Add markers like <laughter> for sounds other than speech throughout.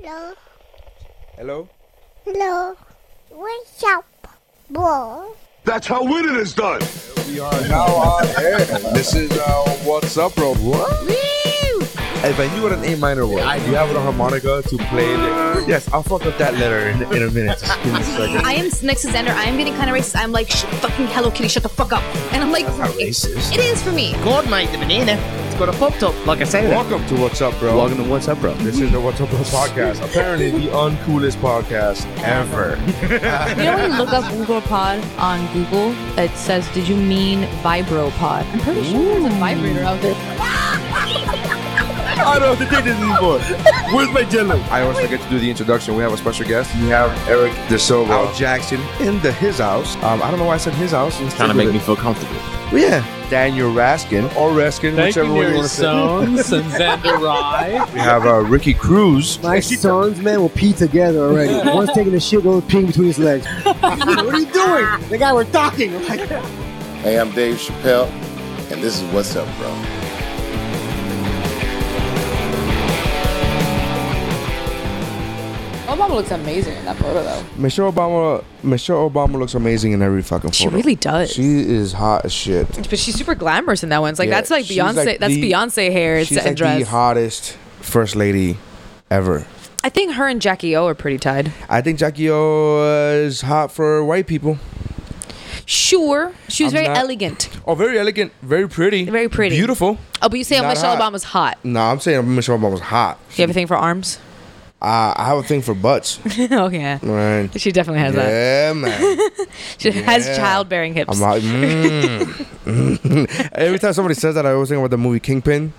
Hello. Hello? Hello. What's up, bro? That's how winning is done. We are now on air. This is uh, What's Up, Bro. What? If I knew what an A minor was, do you have a harmonica to play it? Yes, I'll fuck up that letter in, in a minute. Just give me a second. I am next to Xander. I am getting kind of racist. I'm like, fucking Hello Kitty, shut the fuck up. And I'm like, That's not racist. it is for me. God, mate, the banana. It's got a pop top, like I said. Welcome to What's Up, Bro. Welcome to What's Up, Bro. This is the What's Up, Bro podcast. <laughs> Apparently, the uncoolest podcast ever. <laughs> You know when you look up Google Pod on Google, it says, "Did you mean Vibro Pod?" I'm pretty sure there's a vibrator out there. I don't have to take this anymore. Where's my jello? I always forget to do the introduction. We have a special guest. We have Eric De Silva, Al Jackson, in the his house. Um, I don't know why I said his house. Kind of make me feel comfortable. Well, yeah, Daniel Raskin or Raskin, Thank whichever you, one you Neri want to say. Sons and <laughs> Xander Rye. We have uh, Ricky Cruz. My sons, man, will pee together already. <laughs> One's taking a shit, one's peeing between his legs. <laughs> what are you doing? The guy we're talking. Hey, I'm Dave Chappelle, and this is What's Up, Bro. Obama looks amazing in that photo, though. Michelle Obama. Michelle Obama looks amazing in every fucking photo. She really does. She is hot as shit. but she's super glamorous in that one. It's like Yeah, that's like she's Beyonce. like that's the- Beyonce hair She's and like dress. the hottest first lady ever. I think her and Jackie O are pretty tied. I think Jackie O is hot for white people. Sure, she was I'm very not- elegant. Oh, very elegant, very pretty, Very pretty. beautiful. Oh, but you say Not Michelle hot. Obama's hot. No, I'm saying Michelle Obama's hot. You have a thing for arms? Uh, I have a thing for butts. <laughs> oh yeah, Right. she definitely has that. Yeah, man. <laughs> She has childbearing hips. I'm like, mm. <laughs> Every time somebody says that, I always think about the movie Kingpin.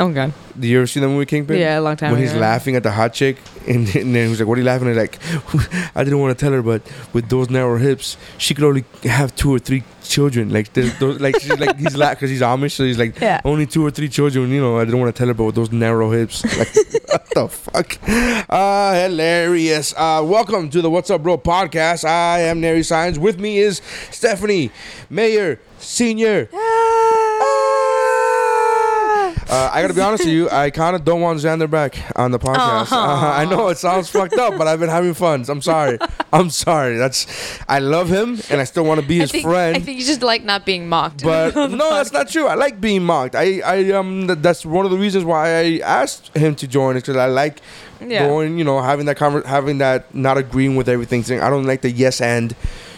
oh god. Do you ever see the movie Kingpin? Yeah, a long time When he's laughing at the hot chick, and, and then he's like, "What are you laughing at?" Like, <laughs> I didn't want to tell her, but with those narrow hips, she could only have two or three children. Like, there's <laughs> those, like, she's like, he's laughing because he's Amish, so he's like, Yeah. only two or three children. You know, I didn't want to tell her, but with those narrow hips, <laughs> like, what the fuck? Ah, hilarious. Uh, welcome to the What's Up, Bro podcast. I am Neri Signs. With me is Stephanie Mayer Senior. Uh, I gotta be honest with you. I kind of don't want Xander back on the podcast. Uh, I know it sounds fucked up, but I've been having fun. I'm sorry. <laughs> I'm sorry. That's. I love him, and I still want to be I his think, friend. I think you just like not being mocked. <laughs> but no, that's not true. I like being mocked. I, I um, th- that's one of the reasons why I asked him to join. Is because I like Yeah. going, you know, having that conver- having that not agreeing with everything. Saying I don't like the yes and,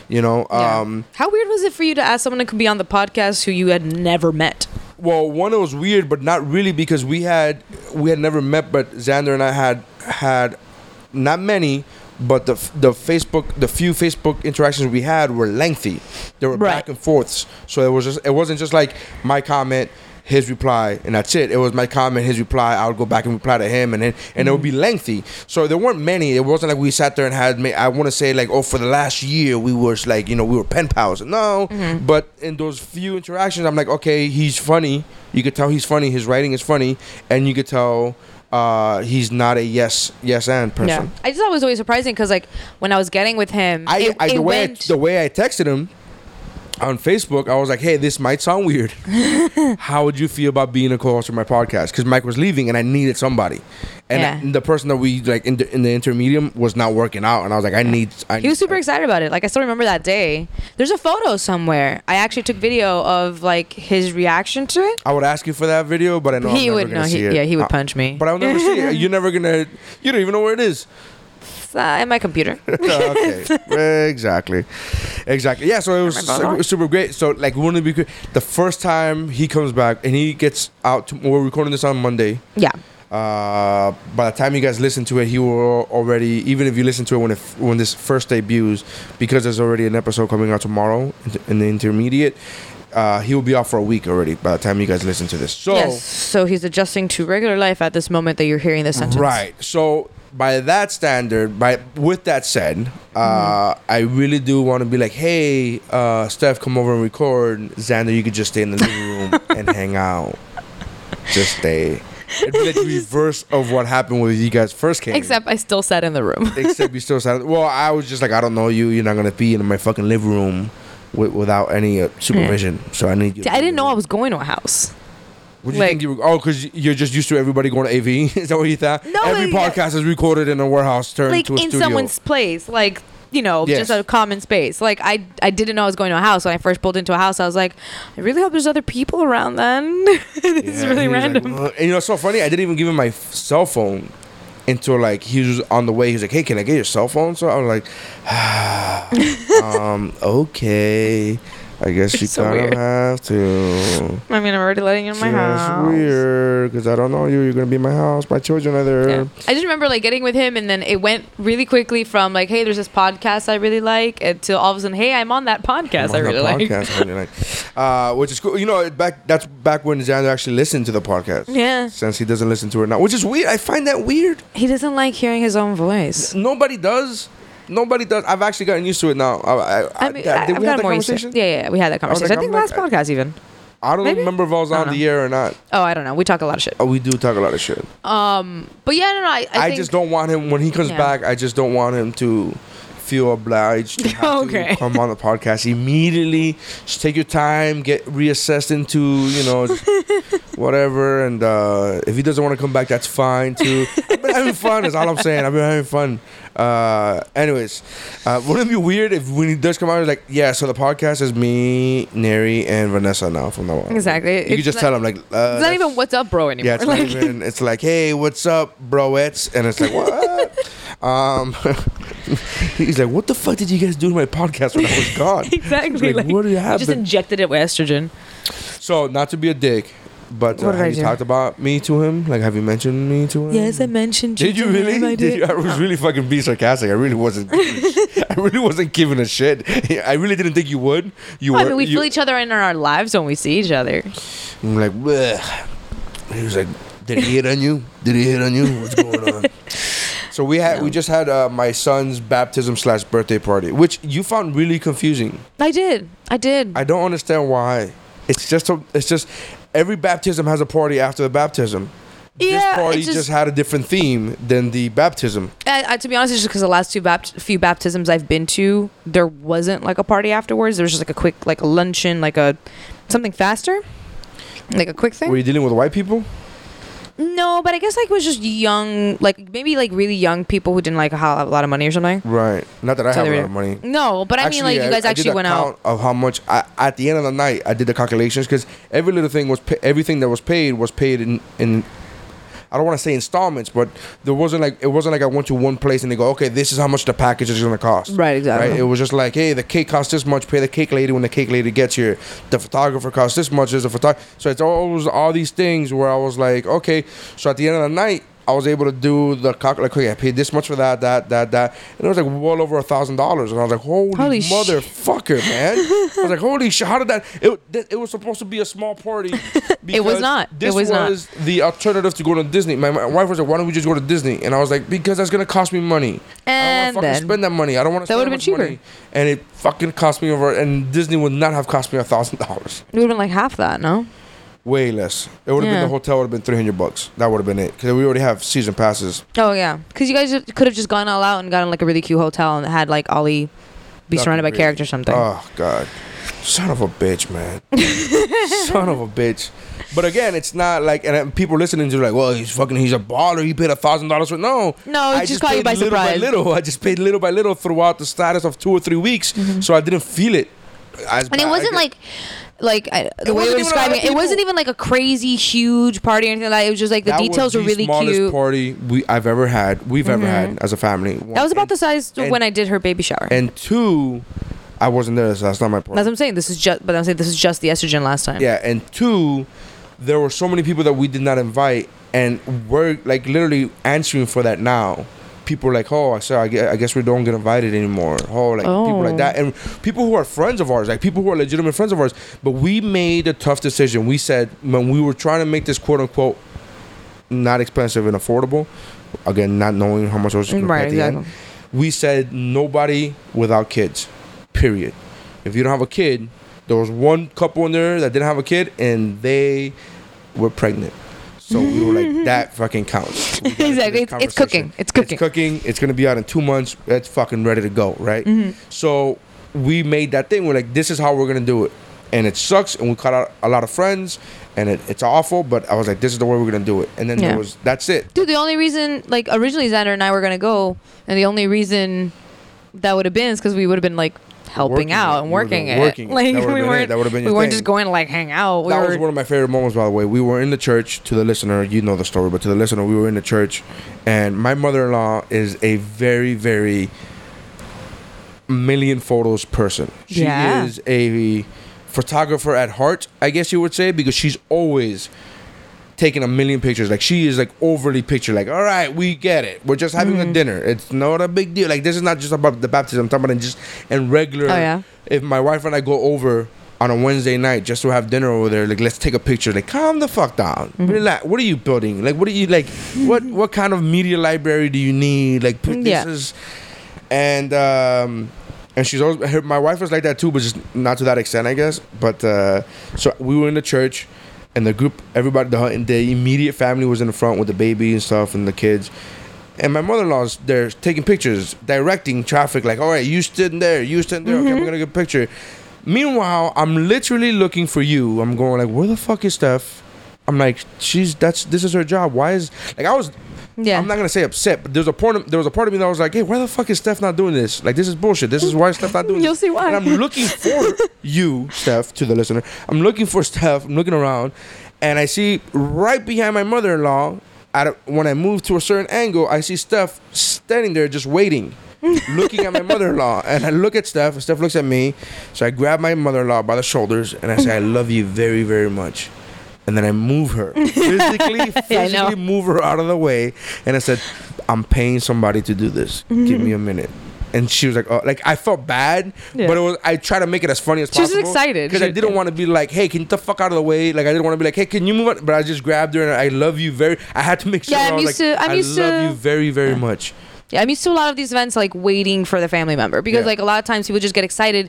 you know. Yeah. Um, How weird was it for you to ask someone that could be on the podcast who you had never met? well, one it was weird, but not really because we had we had never met, but Xander and I had had not many, but the the Facebook the few Facebook interactions we had were lengthy. They were Right. back and forths, so it was just it wasn't just like my comment. His reply and that's it. It was my comment, his reply. I would go back and reply to him, and then and it would be lengthy. So there weren't many. It wasn't like we sat there and had. I want to say like, oh, for the last year we were like, you know, we were pen pals. No, but in those few interactions, I'm like, okay, he's funny. You could tell he's funny. His writing is funny, and you could tell uh, he's not a yes yes and person. Yeah. I just thought it was always surprising because like when I was getting with him, I, it, I the way I, the way I texted him on Facebook, I was like, "Hey, this might sound weird. <laughs> How would you feel about being a co-host of my podcast?" Because Mike was leaving, and I needed somebody, and Yeah. the person that we like in the, in the intermedium was not working out, and I was like, "I need." I he was super excited about it. Like I still remember that day. There's a photo somewhere. I actually took video of like his reaction to it. I would ask you for that video, but I know he I'm would no. He, yeah, he would punch me. But I'll never see it. <laughs> You're never gonna. You don't even know where it is. It's, uh, in my computer. <laughs> okay, exactly, exactly. Yeah, so it was, My phone. it was super great. So like, wouldn't it be good? The first time he comes back and he gets out, to, we're recording this on Monday. yeah. Uh, by the time you guys listen to it, he will already. Even if you listen to it when it, when this first debuts, because there's already an episode coming out tomorrow in the- intermediate. Uh, he will be off for a week already by the time you guys listen to this. So yes. So he's adjusting to regular life at this moment that you're hearing this sentence. Right. So by that standard, by with that said, uh, I really do want to be like, hey, uh, Steph, come over and record. Xander, you could just stay in the living room <laughs> and hang out. Just stay. It'd be like the <laughs> reverse of what happened when you guys first came. Except I still sat in the room. <laughs> Except you still sound. Well, I was just like, I don't know you. You're not gonna be in my fucking living room with, without any uh, supervision. So I need you. to I didn't know I was going to a house. What do you Like- think you were? Oh, because you're just used to everybody going to AV. <laughs> is that what you thought? No, Every yeah. podcast is recorded in a warehouse turned like to a in studio. someone's place, like you know, Yes. just a common space. Like I, I didn't know I was going to a house when I first pulled into a house. I was like, I really hope there's other people around. Then <laughs> this is really was like, random. And you know, it's so funny. I didn't even give him my f- cell phone until like he was on the way. He was like, "Hey, can I get your cell phone?" So I was like, <sighs> um, "Okay, I guess you so kind weird. of have to." I mean, I'm already letting you in my That's house. It's weird because I don't know you. You're gonna be in my house. My children are there. Yeah. I just remember like getting with him, and then it went really quickly from like, "Hey, there's this podcast I really like," until all of a sudden, "Hey, I'm on that podcast I'm I really like." podcast I really like. <laughs> Uh, which is cool. You know, back that's back when Xander actually listened to the podcast. Yeah. Since he doesn't listen to it now, which is weird. I find that weird. He doesn't like hearing his own voice. Nobody does. Nobody does. I've actually gotten used to it now. I, I, I mean, did I, we have that more used to it. conversation? Yeah, yeah, we had that conversation. I, like, think I'm last like- podcast even. I don't Maybe? remember if I was I on don't the air or not. Oh, I don't know. We talk a lot of shit. Oh, we do talk a lot of shit. Um, but yeah, no, no. I, I, I, just don't want him when he comes Yeah. back. I just don't want him to feel obliged to have Okay. to come on the podcast immediately. Just take your time, get reassessed into you know <laughs> whatever, and uh, if he doesn't want to come back, that's fine too. <laughs> <laughs> Having fun. Is all I'm saying. I've been having fun. Uh, anyways, uh, wouldn't it be weird if when he does come out, he's like, yeah, so the podcast is me, Neri, and Vanessa now from now on. Exactly. You It's could just not- tell him like, uh, It's not even what's up, bro, anymore. yeah, it's <laughs> Like- not even. It's like, hey, what's up, broettes? And it's like, what? <laughs> um, he's like, what the fuck did you guys do to my podcast when I was gone? exactly. Like, Like, what did you happen? just injected it with estrogen. so, not to be a dick, but uh, What did have I you do? talked about me to him? Like, have you mentioned me to him? Yes, I mentioned. You. Did you really? I did. you? I was really fucking being sarcastic. I really wasn't. <laughs> I really wasn't giving a shit. <laughs> I really didn't think you would. You Well, I were. mean, we you, feel each other in our lives when we see each other. I'm like, Bleh. he was like, did he hit on you? Did he hit on you? What's going on? so we had we just had uh, my son's baptism slash birthday party, which you found really confusing. I did. I did. I don't understand why. It's just a, it's just every baptism has a party after the baptism. Yeah, this party just, just- had a different theme than the baptism. I, I, to be honest, it's just because the last two bapt- few baptisms I've been to, there wasn't like a party afterwards. There was just like a quick, like a luncheon, like a something faster, like a quick thing. Were you dealing with white people? No, but I guess like it was just young, like maybe like really young people who didn't like have a lot of money or something. Right. Not that I So have a lot of money. No, but I mean like you guys I actually did a went out. of how much I, at the end of the night I did the calculations because every little thing was pa- everything that was paid was paid in in I don't want to say installments, but there wasn't like it wasn't like I went to one place and they go, okay, this is how much the package is gonna cost. Right, exactly. Right. It was just like, hey, the cake costs this much. Pay the cake lady when the cake lady gets here. The photographer costs this much. There's a photographer. So it's always all these things where I was like, okay. So at the end of the night. I was able to do the calc like okay, I paid this much for that, that, that, that, and it was like well over a thousand dollars, and I was like, holy, Holy sh- motherfucker, man! I was like, holy shit, how did that? It, th- it was supposed to be a small party. <laughs> It was not. It This was not. the alternative to go to Disney. My, my wife was like, why don't we just go to Disney? And I was like, because that's gonna cost me money. I And don't then fucking spend that money. I don't want to. That spend would've that been cheaper. money. And it fucking cost me over. And Disney would not have cost me a thousand dollars. it would have been like half that, no? Way less. It would have Yeah. been the hotel would have been three hundred bucks. That would have been it because we already have season passes. Oh yeah, because you guys could have just gone all out and gotten like a really cute hotel and had like Ollie be That'd surrounded be by great. characters or something. Oh god, son of a bitch, man. <laughs> son of a bitch. But again, it's not like and uh, people listening to like, well, he's fucking, he's a baller. He paid a thousand dollars for no. No, it I just caught you paid by little surprise. by little. I just paid little by little throughout the status of two or three weeks, so I didn't feel it. As Mm-hmm. and it bad. wasn't like like I, the way wasn't we're even a lot describing it, it wasn't even like a crazy huge party or anything like that. It was just like the that details was were the really smallest cute. party we I've ever had. We've ever had mm-hmm. as a family. that was about and, the size and- when I did her baby shower. And two, I wasn't there, so that's not my point. That's what I'm saying. This is just, but I'm saying this is just the estrogen last time. Yeah, and two, there were so many people that we did not invite, and we're like literally answering for that now. People are like, oh, so I guess, I guess we don't get invited anymore. Oh, like people like Oh. that, and people who are friends of ours, like people who are legitimate friends of ours. But we made a tough decision. We said when we were trying to make this quote unquote not expensive and affordable, again, not knowing how much I was going to Right, pay at the end, exactly. we said nobody without kids. Period. If you don't have a kid, there was one couple in there that didn't have a kid and they were pregnant. So we were like, <laughs> that fucking counts. Exactly. It's- it's cooking. It's cooking. It's cooking. It's gonna be out in two months. It's fucking ready to go, right? Mm-hmm. So we made that thing. We're like, this is how we're gonna do it. and it sucks, and we cut out a lot of friends, and it, it's awful. But I was like, this is the way we're gonna do it, and then Yeah. there was that's it. Dude, the only reason, like, originally Xander and I were gonna go, and the only reason that would have been is because we would have been like helping out and working it. working it. Like <laughs> we weren't, That been we weren't thing. just going to like hang out. We that were, was one of my favorite moments, by the way. We were in the church. To the listener, you know the story, but to the listener, we were in the church, and my mother-in-law is a very, very million photos person. She Yeah. is a photographer at heart, I guess you would say, because she's always taking a million pictures. Like she is like overly picture. Like, all right, we get it. We're just having Mm-hmm. a dinner. It's not a big deal. Like this is not just about the baptism. I'm talking about just in regular. Oh, yeah? If my wife and I go over on a Wednesday night just to have dinner over there, like let's take a picture. Like calm the fuck down. Mm-hmm. Relax. What are you building? Like what are you like? What what kind of media library do you need? Like put- this Yeah. is, and um. And she's always her, my wife was like that too, but just not to that extent, I guess. But uh, so we were in the church, and the group, everybody, the, and the immediate family was in the front with the baby and stuff and the kids. And my mother-in-law's there taking pictures, directing traffic. Like, all right, you stood there, you stood there. Okay, we're mm-hmm. gonna get a picture. Meanwhile, I'm literally looking for you. I'm going like, where the fuck is Steph? I'm like, she's that's this is her job. Why is like I was yeah. I'm not gonna say upset, but there's a part of, there was a part of me that was like, hey, why the fuck is Steph not doing this? Like this is bullshit. This is why Steph not doing <laughs> You'll this. see why. And I'm looking for <laughs> you, Steph, to the listener. I'm looking for Steph. I'm looking around, and I see right behind my mother-in-law. At a, when I move to a certain angle, I see Steph standing there just waiting. <laughs> looking at my mother-in-law and I look at Steph and Steph looks at me so I grab my mother-in-law by the shoulders and I say I love you very very much and then I move her <laughs> physically, <laughs> physically move her out of the way, and I said, "I'm paying somebody to do this. Give me mm-hmm. a minute." And she was like, "Oh, like I felt bad, Yeah. but it was I tried to make it as funny as possible. She was excited. because I didn't want to be like, "Hey, can you get the fuck out of the way?" Like I didn't want to be like, "Hey, can you move?" On? But I just grabbed her and I love you very. I had to make sure. Yeah, I I'm was used like, to- I'm used I love to- you very very much. Yeah, I'm used to a lot of these events like waiting for the family member because Yeah. like a lot of times people just get excited,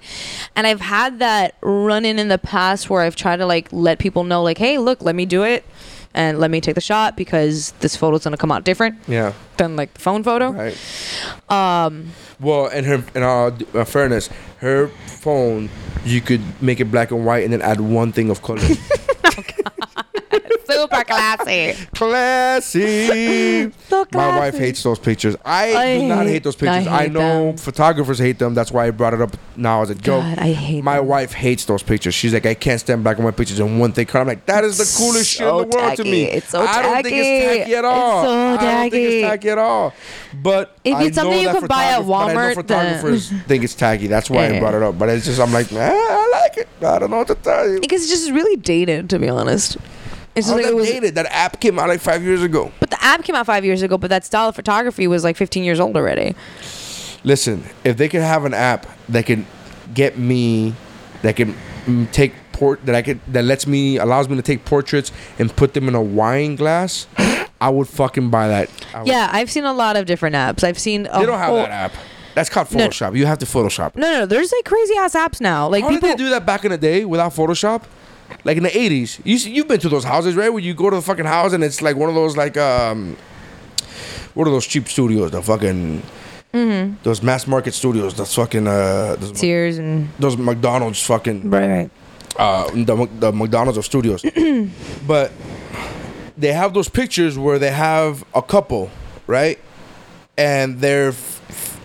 and I've had that run in in the past where I've tried to like let people know like, hey, look, let me do it, and let me take the shot because this photo's gonna come out different Yeah, than like the phone photo. right. Um, Well, in her in all uh, fairness, her phone you could make it black and white and then add one thing of color. <laughs> super classy. Classy. So My wife hates those pictures. I, I do not hate- hate those pictures. I, hate know them. photographers hate them. That's why I brought it up now as a joke. God, I hate My them. wife hates those pictures. She's like, I can't stand black and white pictures and one thing. I'm like, that is the coolest shit in the world to me. It's so I don't think it's tacky. tacky at It's all. so I don't think tacky. it's tacky at all. But If I it's something know you that could buy at photograph- but I know Walmart, then- photographers <laughs> think it's tacky. That's why I Yeah. brought it up. But it's just, I'm like, man, I like it. I don't know what to tell you. Because it's just really dated, to be honest. It's just like that it was, dated? That app came out like five years ago. but the app came out five years ago. But that style of photography was like 15 years old already. Listen, if they could have an app that can get me, that can mm, take port, that I could, that lets me, allows me to take portraits and put them in a wine glass, I would fucking buy that. Yeah, I've seen a lot of different apps. I've seen. A they don't have whole- that app. That's called No. Photoshop. You have to Photoshop. No, no, no. There's like crazy ass apps now. Like How people. did they do that back in the day without Photoshop? Like in the eighties, you see, you've been to those houses, right? Where you go to the fucking house and it's like one of those like um, what are those cheap studios? The fucking mm-hmm. those mass market studios. The fucking uh, those, Sears and those McDonald's fucking right, right. uh, the, the McDonald's of studios. <clears throat> but they have those pictures where they have a couple, right? And their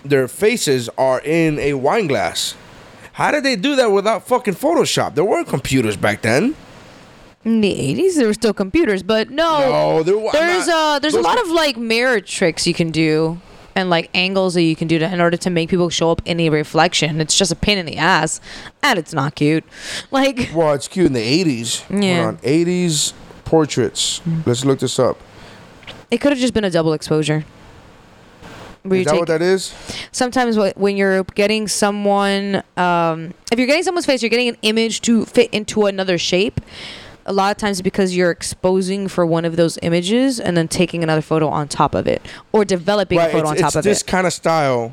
their faces are in a wine glass. How did they do that without fucking Photoshop? There weren't computers back then. In the 80s, there were still computers, but no. No, there there's not- uh, there's a lot of like mirror tricks you can do. And like angles that you can do to, in order to make people show up in a reflection. It's just a pain in the ass, and it's not cute. <laughs> Like Well, it's cute in the eighties. Yeah. Hold on, eighties portraits. Let's look this up. it could have just been a double exposure. Where Is you that take- what that is? sometimes when you're getting someone um, if you're getting someone's face you're getting an image to fit into another shape a lot of times because you're exposing for one of those images and then taking another photo on top of it or developing a photo on top of it. it's this kind of style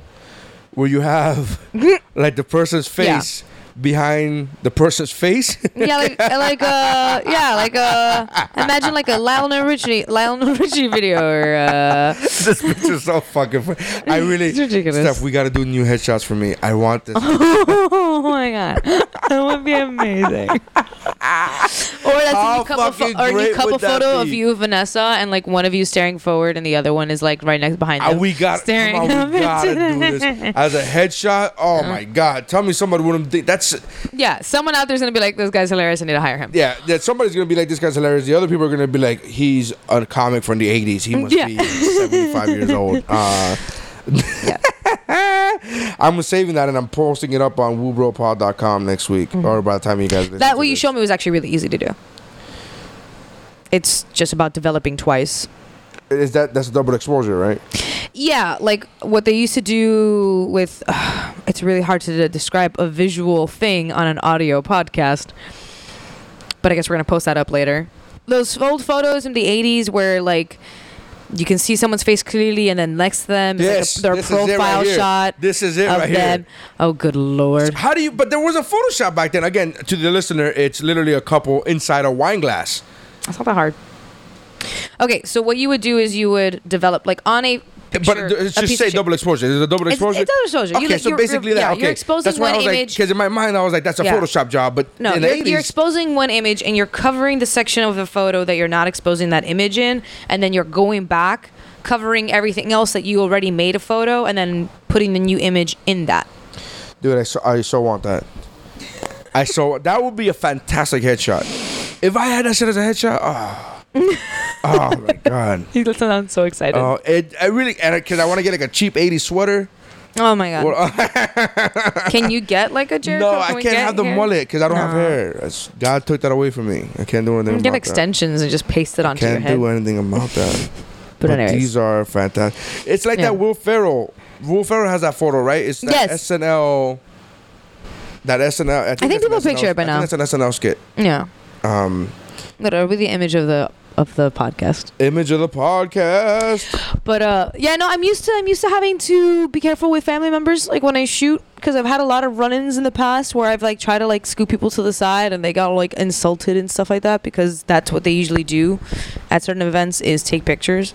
where you have <laughs> like the person's face behind the person's face. yeah like like uh yeah like uh imagine like a Lionel Richie Lionel <laughs> Richie video or uh <laughs> this picture's so fucking funny. I really, It's ridiculous. Steph, we gotta do new headshots for me. I want this. <laughs> oh my god, that would be amazing. or that's How a new couple, pho- or a new couple photo of you, Vanessa, and like one of you staring forward, and the other one is like right next behind them. we got staring on, we gotta do this as a headshot. Oh my god! Tell me somebody wouldn't think that's Yeah, someone out there's gonna be like, "This guy's hilarious. I need to hire him." yeah. That somebody's gonna be like this guy's hilarious. The other people are gonna be like he's a comic from the '80s. He must Yeah. be 75 years old. <laughs> Uh, <laughs> I'm saving that and I'm posting it up on woobropod.com next week or by the time you guys listen Mm-hmm. That to what you this. showed me was actually really easy to do. It's just about developing twice. is that that's a double exposure, right? Yeah, like what they used to do with <sighs> it's really hard to describe a visual thing on an audio podcast. But I guess we're going to post that up later. Those old photos in the 80s where like you can see someone's face clearly and then next to them is Yes, like a, their it right profile shot This is it right here. them. Oh good lord. How do you? But there was a Photoshop back then. Again, to the listener, it's literally a couple inside a wine glass. That's not that hard. Okay, so what you would do is you would develop like on a But it's a just say double exposure. Is it a double exposure? it's double exposure. Okay, so you're- basically you're- that. yeah, Okay, you're exposing that's one I was like, image. because in my mind I was like, that's a Yeah. Photoshop job. But No, in you're, 80s, you're exposing one image and you're covering the section of the photo that you're not exposing that image in, and then you're going back, covering everything else that you already made a photo, and then putting the new image in that. dude, I so, I so want that. I so that would be a fantastic headshot. If I had that shit as a headshot, oh, <laughs> oh my god. <laughs> He sounds so excited. Oh, it I really and because I want to get like a cheap '80s sweater. oh my god! <laughs> Can you get like a Jheri curl? no, Can I we can't get have the hair? mullet because I don't have No. hair. That's, God took that away from me. I can't do anything. You can get about extensions and just paste it onto your Can't head. do anything about that. But anyways. these are fantastic. It's like Yeah. that Will Ferrell. Will Ferrell has that photo, right? It's that Yes. SNL. That SNL. I think, think that's an people SNL picture it by I now. think that's an SNL skit. Yeah, Um, literally the image of the of the podcast. image of the podcast. But uh, yeah, no, I'm used to I'm used to having to be careful with family members, like when I shoot, because I've had a lot of run-ins in the past where I've like tried to like scoop people to the side and they got like insulted and stuff like that because that's what they usually do at certain events is take pictures,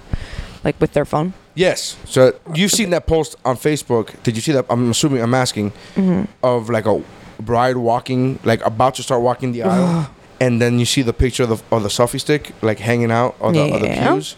like with their phone. Yes. So you've seen that post on Facebook. Did you see that? I'm assuming. I'm asking. Mm-hmm. Of like a bride walking, like about to start walking the aisle, <gasps> <laughs> and then you see the picture of the, of the selfie stick like hanging out on the, of the pews.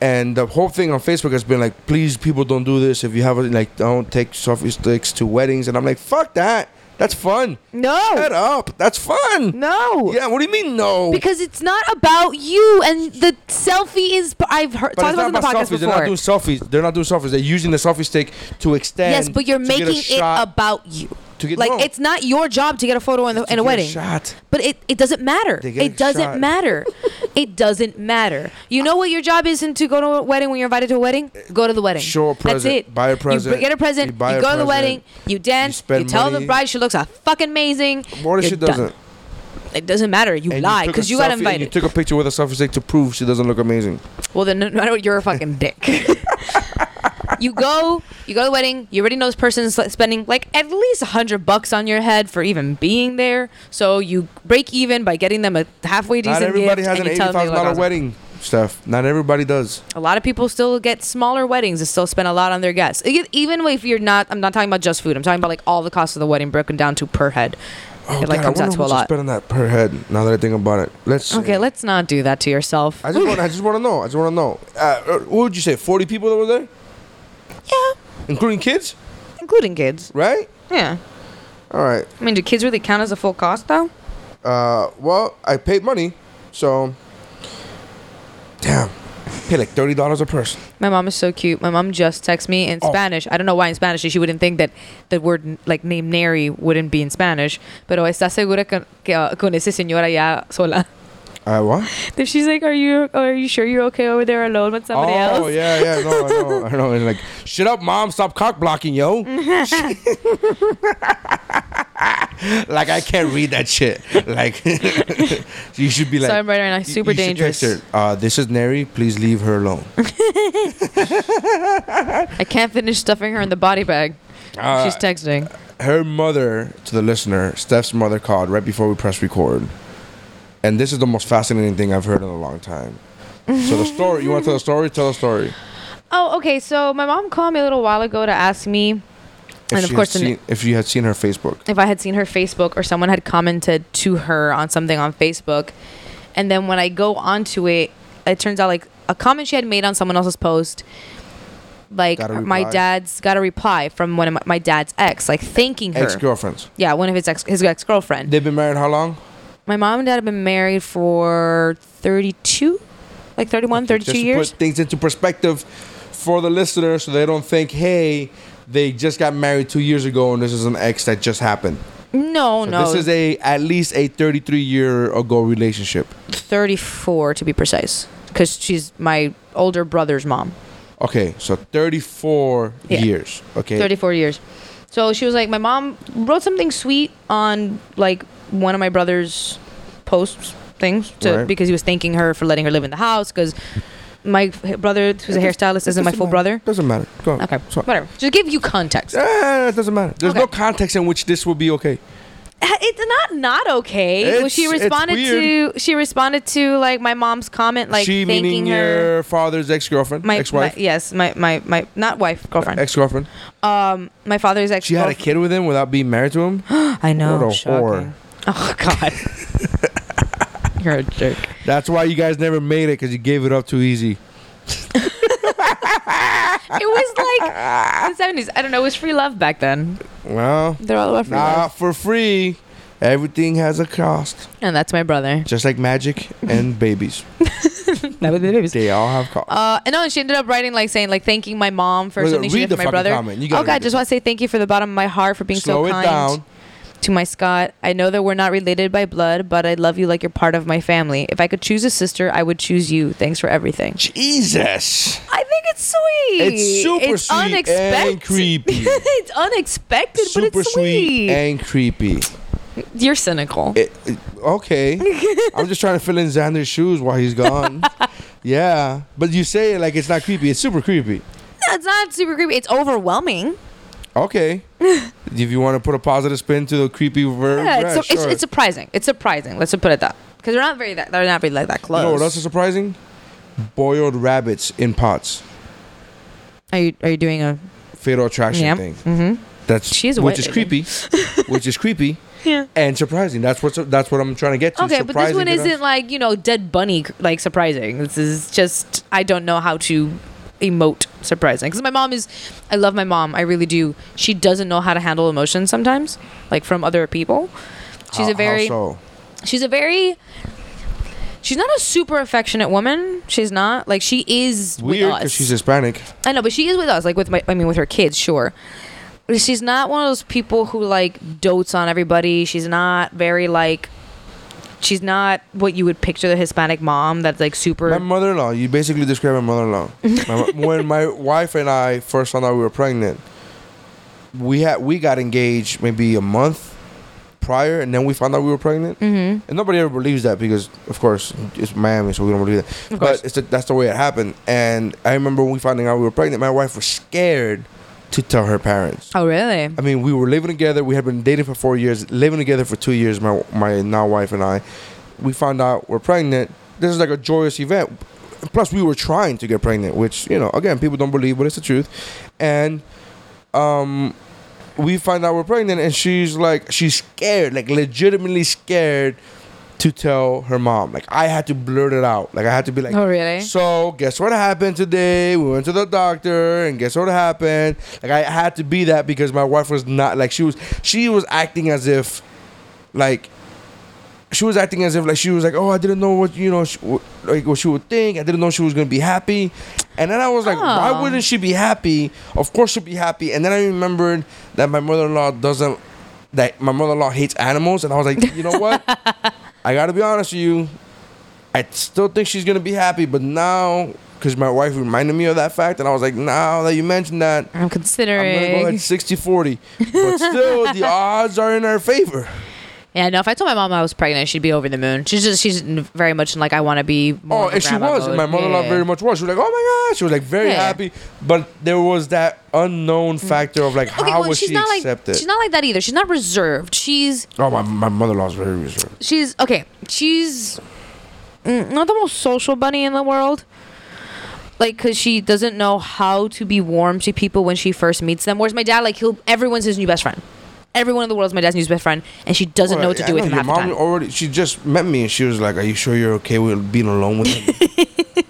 And the whole thing on Facebook has been like, please, people, don't do this. If you have a, like, don't take selfie sticks to weddings. And I'm like, fuck that. That's fun. No, Shut up. That's fun. no. Yeah. What do you mean no? Because it's not about you, and the selfie is. I've heard but talked about about this in the podcast selfies. They're not doing selfies. They're not doing selfies. They're using the selfie stick to extend. Yes, but you're to get a making it about you. To get like no, it's not your job to get a photo in, the, in a wedding. shot. But it, it doesn't matter. It doesn't shot. matter. <laughs> it doesn't matter. You know what your job is in to go to a wedding when you're invited to a wedding? Go to the wedding. Show a That's it. buy a present, You get a present. you You, go to the wedding. You dance. You, spend tell the bride she looks a fucking amazing. What if she done. doesn't? It doesn't matter. You And lie because you, got invited. You took a picture with a selfie stick to prove she doesn't look amazing. Well, then no, <laughs> you're a fucking dick. <laughs> you go, you go to the wedding. You already know this person's spending like at least a hundred bucks on your head for even being there. So you break even by getting them a halfway decent Not everybody gift, has an eighty tell them they thousand dollar wedding. Stuff. Not everybody does. A lot of people still get smaller weddings and still spend a lot on their guests. Even if you're not, I'm not talking about just food. I'm talking about like all the costs of the wedding broken down to per head. Oh, it like God, comes I out to a lot. Spending that per head. Now that I think about it, let's. Okay, let's not do that to yourself. I just want. I just want to know. I just want to know. Uh, uh, what would you say? Forty people that were there, yeah, including kids, including kids. right? Yeah. All right. I mean, do kids really count as a full cost though? Uh, well, I paid money, so. Damn, pay like thirty dollars a person. My mom is so cute. My mom just texted me in Oh. Spanish. I don't know why in Spanish. She wouldn't think that the word like name Neri wouldn't be in Spanish. Pero está segura que, que, uh, con ese señora ya sola. Uh, what? Then she's like, "Are you are you sure you're okay over there alone with somebody oh else?" Oh yeah, yeah. No, I know. <laughs> I know. And like, shut up, mom. Stop cock blocking, yo. <laughs> like I can't read that shit. Like <laughs> you should be like. Sorry, right now, super you dangerous. her, Uh, this is Neri. Please leave her alone. I can't finish stuffing her in the body bag. Uh, she's texting. her mother to the listener, Steph's mother called right before we press record, and this is the most fascinating thing I've heard in a long time. so the story. You want to tell the story? Tell the story. Oh, okay. So my mom called me a little while ago to ask me If and of course, seen, if you had seen her Facebook. if I had seen her Facebook or someone had commented to her on something on Facebook, and then when I go onto it, it turns out like a comment she had made on someone else's post, like my dad's got a reply from one of my, my dad's ex, like thanking her. Ex girlfriends. yeah, one of his ex his ex girlfriend. They've been married how long? My mom and dad have been married for 32, like 31, 32 Just to years. put things into perspective for the listeners so they don't think, hey, they just got married two years ago and this is an ex that just happened. no, So no, This is a at least a 33 year ago relationship. 34 to be precise, because she's my older brother's mom. Okay, so 34 Yeah. years. Okay. 34 years. So she was like, my mom wrote something sweet on like one of my brother's posts things to, Right. because he was thanking her for letting her live in the house because my brother who's a hairstylist isn't my full brother. Doesn't matter. Go on. Okay, So- whatever. Just give you context. Eh, it doesn't matter. There's Okay. no context in which this will be okay. It's not not okay. well, she It's- it's responded to she responded to like my mom's comment like she thanking meaning her. your father's ex girlfriend, My, ex wife, my yes, my, my my not wife girlfriend. ex girlfriend. um, my father's ex. She had a kid with him without being married to him. <gasps> I know. What a shocking. Oh God. <laughs> You're a jerk. That's why you guys never made it because you gave it up too easy. <laughs> It was like the seventies. I don't know. It was free love back then. Well, They're all about free not love. for free. Everything has a cost, And that's my brother. just like magic and <laughs> babies. That was the babies. They all have costs. Uh, and no, and she ended up writing like saying like thanking my mom for Look, something she read did for my fucking brother. comment. You gotta okay, I read just want to say thank you for the bottom of my heart for being Slow so it kind down. To my Scott. I know that we're not related by blood, but I love you like you're part of my family. If I could choose a sister, I would choose you. Thanks for everything. Jesus. I think it's sweet. It's super it's sweet and unexpected. creepy. <laughs> it's unexpected, but it's sweet sweet. and creepy. You're cynical. It, it- okay. <laughs> I'm just trying to fill in Xander's shoes while he's gone. yeah. But you say it like it's not creepy. It's super creepy. No, it's not super creepy. It's overwhelming. Okay. <laughs> if you want to put a positive spin to the creepy verb, Yeah, it's, it's, sure. it's surprising. It's surprising. Let's just put it that because they're not very that they're not really like that you close. know what else is surprising? Boiled rabbits in pots. Are you are you doing a Fatal attraction yeah? thing. Mm-hmm. That's She is a which is creepy. <laughs> which is creepy <laughs> Yeah. and surprising. That's what's that's what I'm trying to get to. Okay, but this one isn't like you know dead bunny like surprising. This is just I don't know how to emote surprising because my mom is I love my mom I really do. She doesn't know how to handle emotions sometimes like from other people. She's How- a very so? she's a very she's not a super affectionate woman. She's not like she is weird because she's Hispanic. I know, but she is with us, like with my, I mean, with her kids, sure. She's not one of those people who like dotes on everybody. She's not very like, she's not what you would picture the Hispanic mom that's like super. My mother-in-law. You basically describe my mother-in-law. My when my <laughs> wife and I first found out we were pregnant, we had we got engaged maybe a month prior, and then we found out we were pregnant. Mm-hmm. And nobody ever believes that because, of course, it's Miami, so we don't believe that. Of. But it's the, that's the way it happened. And I remember when we finding out we were pregnant, my wife was scared to tell her parents. oh really? I mean, we were living together. We had been dating for four years, living together for two years. My my now wife and I, we found out we're pregnant. This is like a joyous event. Plus, we were trying to get pregnant, which you know, again, people don't believe, but it's the truth. And um, we find out we're pregnant, and she's like, she's scared, like legitimately scared to tell her mom. Like I had to blurt it out. Like I had to be like, Oh, really? So guess what happened today? We went to the doctor, and guess what happened? Like I had to be that because my wife was not like she was. She was acting as if, like. She was acting as if like she was like, oh, I didn't know what you know, she, like what she would think. I didn't know she was gonna be happy, and then I was like, why Oh. wouldn't she be happy? Of course she'll be happy. And then I remembered that my mother-in-law doesn't, that my mother-in-law hates animals, and I was like, you know what? <laughs> I gotta be honest with you. I still think she's gonna be happy, but now because my wife reminded me of that fact, and I was like, now that you mentioned that, I'm considering. I'm gonna go ahead 60-40. But still, the <laughs> odds are in our favor. Yeah, no. If I told my mom I was pregnant, she'd be over the moon. She's just she's very much in, like I want to be. More Oh, and she was. mode. My mother-in-law Yeah. very much was. She was like, oh my god. She was like very Yeah. happy, but there was that unknown factor of like, Mm. Okay, how well, was she's she not accepted? like she's not like that either. She's not reserved. She's oh, my, my mother-in-law's very reserved. she's okay. She's mm, not the most social bunny in the world, like because she doesn't know how to be warm to people when she first meets them. Whereas my dad, like he'll everyone's his new best friend. Everyone in the world is my dad's new best friend, and she doesn't know what to do with him Your half the mom time. already. She just met me and she was like, "Are you sure you're okay with being alone with him?" <laughs>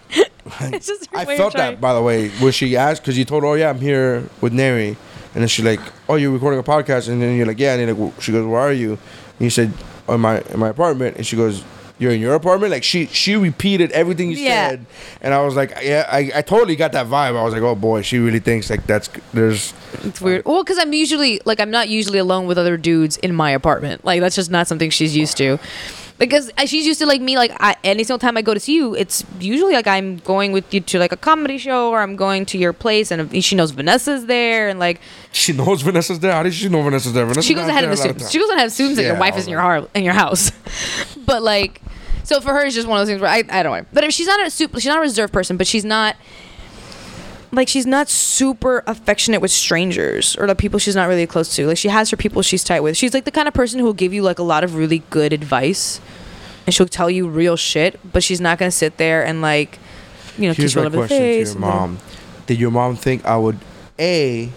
It's just her I of felt trying- that, by the way, when she asked, because you told her, "Oh yeah, I'm here with Neri," and then she's like, "Oh, you're recording a podcast," and then you're like, "Yeah," and then like, she goes, "Where are you?" And you said, "Oh, in my in my apartment," and she goes. You're in your apartment, like she she repeated everything you Yeah. said, and I was like, yeah, I, I totally got that vibe. I was like, oh boy, she really thinks like that's there's It's weird. Well, because I'm usually like I'm not usually alone with other dudes in my apartment. Like that's just not something she's used to. Because she's used to like me. Like I, any single time I go to see you, it's usually like I'm going with you to like a comedy show or I'm going to your place, and she knows Vanessa's there, and like she knows Vanessa's there. How did she know Vanessa's there? Vanessa's she goes ahead and of assumes. time. She goes ahead and assumes that your wife is in your heart in your house. <laughs> but like, so for her, it's just one of those things where I, I don't know. But if she's not a super, she's not a reserved person, but she's not like she's not super affectionate with strangers or the people she's not really close to. Like she has her people she's tight with. She's like the kind of person who will give you like a lot of really good advice, and she'll tell you real shit. But she's not gonna sit there and like, you know, Here's kiss you over the question to your mom: Did your mom think I would a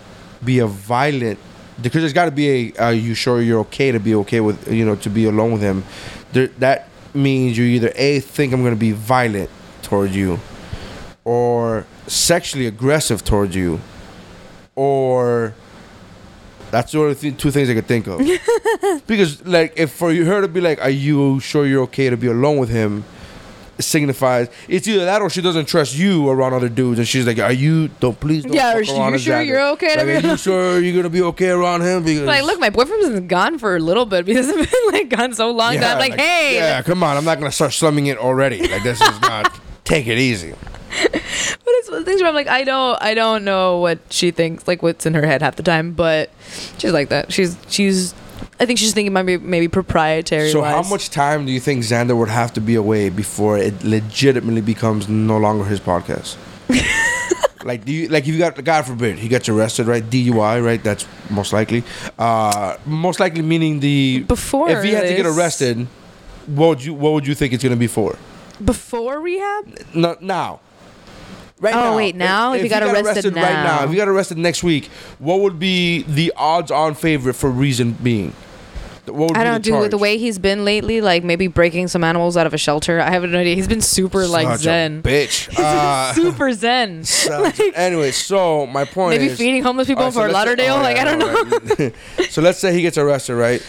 be a violent? Because there's got to be a. Are you sure you're okay to be okay with you know to be alone with him? There, that means you either a think I'm gonna be violent towards you, or sexually aggressive towards you, or that's the only th- two things I could think of. <laughs> because like if for her to be like, "Are you sure you're okay to be alone with him?" Signifies it's either that or she doesn't trust you around other dudes, and she's like, "Are you? Don't please don't Yeah, or you sure Alexander." you're okay to Like, be are you sure you're gonna be okay around him? Because Like, look, my boyfriend's been gone for a little bit because <laughs> it's been like gone so long that I'm like, hey, yeah, come on, I'm not gonna start slumming it already. Like this is not. <laughs> Take it easy. But it's one of the things where I'm like, I don't, I don't know what she thinks, like what's in her head half the time. But she's like that. She's, she's. I think she's thinking maybe, maybe proprietary. So, how much time do you think Xander would have to be away before it legitimately becomes no longer his podcast? <laughs> like, do you like if you got God forbid he gets arrested, right? DUI, right? That's most likely. Uh, most likely meaning the Before if he had to get arrested, what would you what would you think it's gonna be for? before rehab? No, now. Right Oh, now. wait, now? If he got arrested right now, now. if he got arrested next week, what would be the odds-on favorite for reason being? What would I don't the do with the way he's been lately. Like maybe breaking some animals out of a shelter. I have no idea. He's been super like Such a zen, bitch. <laughs> Uh, super <laughs> zen. such- <laughs> anyway, so my point Maybe is feeding homeless people Alright, so Fort Lauderdale. oh, like yeah, I don't know. right. so let's say he gets arrested, right?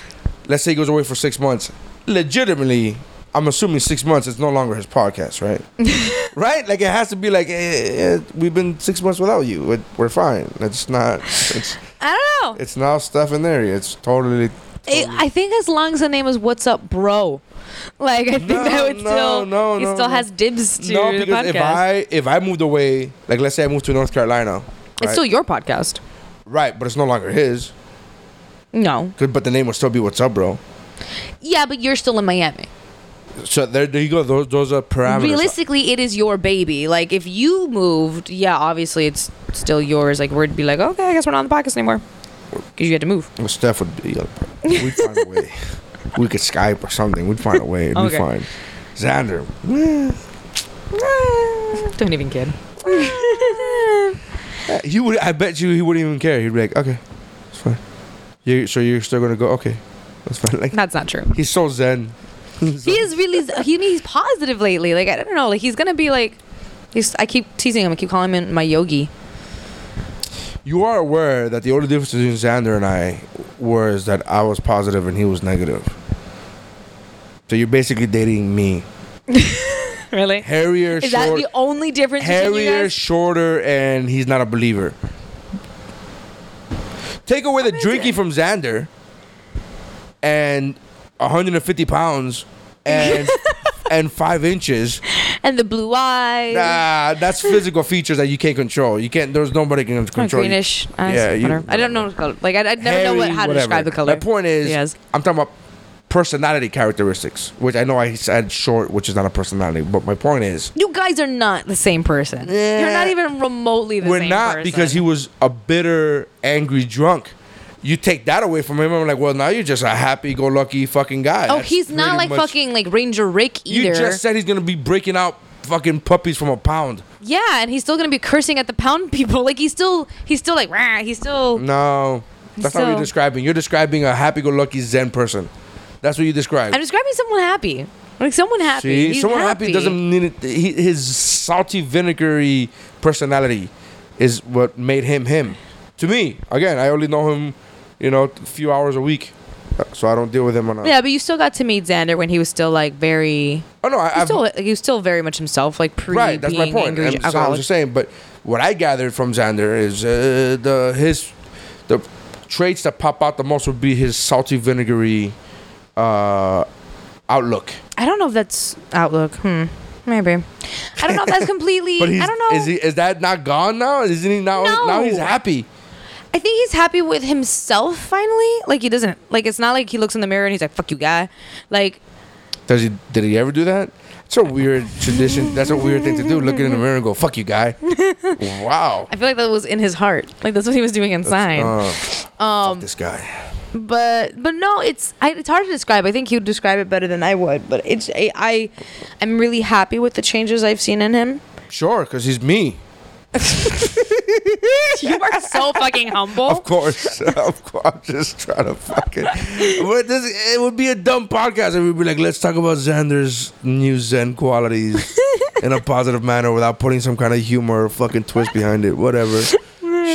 Let's say he goes away for six months. Legitimately, I'm assuming six months It's no longer his podcast, right? <laughs> right? Like it has to be like, eh, eh, we've been six months without you. We're- We're fine. It's not. It's I don't know. it's now stuff in there. It's totally. I I think as long as the name is "What's Up, Bro," like I think No, that would no, still no, no, he no, still no. has dibs to no, the because podcast. if I if I moved away, like let's say I moved to North Carolina, it's still your podcast. right, but it's no longer his. No. But the name would still be "What's Up, Bro." Yeah, but you're still in Miami. So there, there you go. Those those are parameters. Realistically, it is your baby. Like if you moved, yeah, obviously it's still yours. Like we'd be like, okay, I guess we're not on the podcast anymore because you had to move. Well, Steph would be. We'd find a way. We could Skype or something. We'd find a way. It'd be fine. Xander. <laughs> Don't even kid. <laughs> Uh, he would. I bet you he wouldn't even care. He'd be like, okay, it's fine. You so you're still gonna go? Okay, that's fine. Like That's not true. he's so zen. He is really he, he's positive lately. Like I don't know. Like he's gonna be like. He's, I keep teasing him. I keep calling him my yogi. You are aware that the only difference between Xander and I was that I was positive and he was negative. So you're basically dating me. <laughs> Really? Harrier. Is that the only difference Harrier, shorter, and he's not a believer. Take away the drinking from Xander, and 150 pounds, and <laughs> and five inches. And the blue eyes. Nah, that's physical features that you can't control. You can't. There's nobody can control. you. greenish. eyes, Yeah, you- I don't know. the color. Like I, I never know what, how to whatever. describe the color. My point is, Yes. I'm talking about personality characteristics, which I know I said short, which is not a personality. But my point is, You guys are not the same person. You're not even remotely the same person. we're not person. because he was a bitter, angry drunk. You take that away from him, I'm like, well, now you're just a happy-go-lucky fucking guy. Oh, That's he's not like much- fucking like Ranger Rick either. You just said he's gonna be breaking out fucking puppies from a pound. Yeah, and he's still gonna be cursing at the pound people. <laughs> Like he's still he's still like "Rah," he's still No, that's not what you're So- describing. You're describing a happy-go-lucky Zen person. That's what you describe. I'm describing someone happy. Like someone happy. See, He's someone happy. doesn't need it. He, his salty, vinegary personality is what made him him. To me, again, I only know him, you know, a few hours a week, so I don't deal with him on a. Yeah, but you still got to meet Xander when he was still like very. Oh no, I, He's I've, still, he was still very much himself, like pre right. That's my point. angry so I'm alcoholic. just saying. But what I gathered from Xander is uh, the his the traits that pop out the most would be his salty, vinegary uh, outlook. I don't know if that's outlook. Hmm. Maybe. I don't know if that's <laughs> completely. But he's, I don't know. Is he? Is that not gone now? Isn't he now? Now he's happy. I think he's happy with himself finally. Like he doesn't like it's not like he looks in the mirror and he's like "fuck you, guy." Like Does he? Did he ever do that? It's a weird tradition. That's a weird thing to do. Look in the mirror and go, "Fuck you, guy." <laughs> wow. I feel like that was in his heart. Like that's what he was doing inside. Uh, um, fuck this guy. but but no, it's I, it's hard to describe. I think he would describe it better than I would. But it's I, I I'm really happy with the changes I've seen in him. Sure, because he's me. <laughs> <laughs> you are so fucking humble. Of course, <laughs> of course. I'm just trying to fucking. <laughs> But this, it would be a dumb podcast if we'd be like, let's talk about Xander's new Zen qualities in a positive manner without putting some kind of humor or fucking twist behind it. Whatever.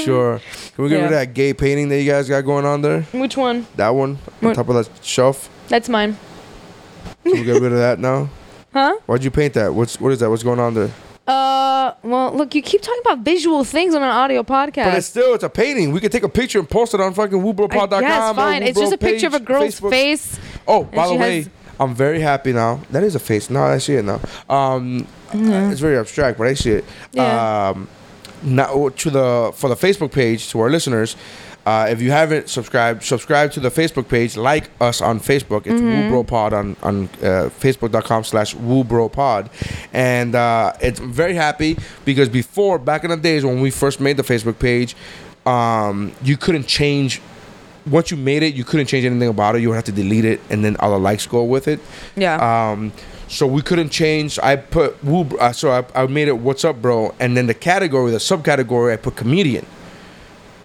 Sure. Can we get rid of that gay painting that you guys got going on there? Which one? That one on What? top of that shelf. That's mine. Can we get rid of that now? Huh? Why'd you paint that? What's what is that? What's going on there? Uh, well, look, you keep talking about visual things on an audio podcast. But it's still it's a painting. We could take a picture and post it on fucking woobropod.com. Or fine. It's just a picture of a girl's Facebook. face. Oh, by the way, I'm very happy now. That is a face. No, I see it now. Um, uh, it's very abstract, but I see it. Yeah. Um, now to the for the Facebook page to our listeners. Uh, if you haven't subscribed, subscribe to the Facebook page. Like us on Facebook. It's WooBroPod on on uh, Facebook.com slash WooBroPod, and uh, it's I'm very happy because before back in the days when we first made the Facebook page, um, you couldn't change once you made it, you couldn't change anything about it. You would have to delete it, and then all the likes go with it. Yeah. Um, so we couldn't change. I put woo. Uh, so I, I made it. What's up, bro? And then the category, the subcategory, I put comedian.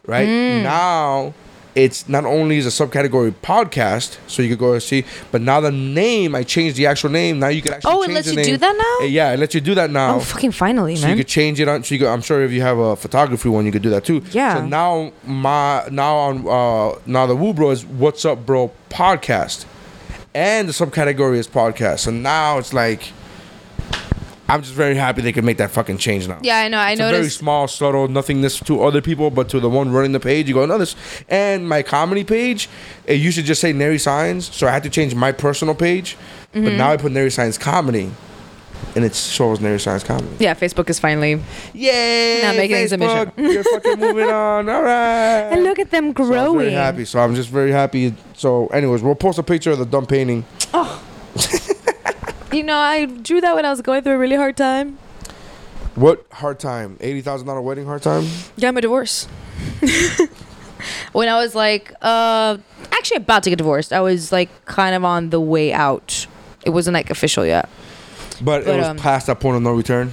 Right Mm. now, it's not only is a subcategory podcast, so you could go and see, but now the name I changed the actual name. Now you can actually. Oh, it lets you do that now? Yeah, it lets you do that now. oh, fucking finally, So you man. could change it on. So you could, I'm sure if you have a photography one, you could do that too. Yeah. So now my now on uh now the Woo Bro is What's Up Bro podcast, and the subcategory is podcast. So now it's like, I'm just very happy they could make that fucking change now. yeah, I know. I know It's a very small, subtle, nothingness to other people, but to the one running the page, you go, no, this. And my comedy page, it used to just say Neri Signs, so I had to change my personal page. But Mm-hmm. now I put Neri Signs Comedy, and it shows Neri Signs Comedy. Yeah, Facebook is finally. Yay! Not making a submission. You're fucking moving on. <laughs> All right. And look at them So I'm very growing. happy. So I'm just very happy. So, anyways, we'll post a picture of the dumb painting. <laughs> you know, I drew that when I was going through a really hard time. What hard time? Eighty thousand dollar wedding hard time? Yeah, my divorce. <laughs> when I was like, uh, actually about to get divorced, I was like kind of on the way out. It wasn't like official yet. But, But, it was um, past that point of no return.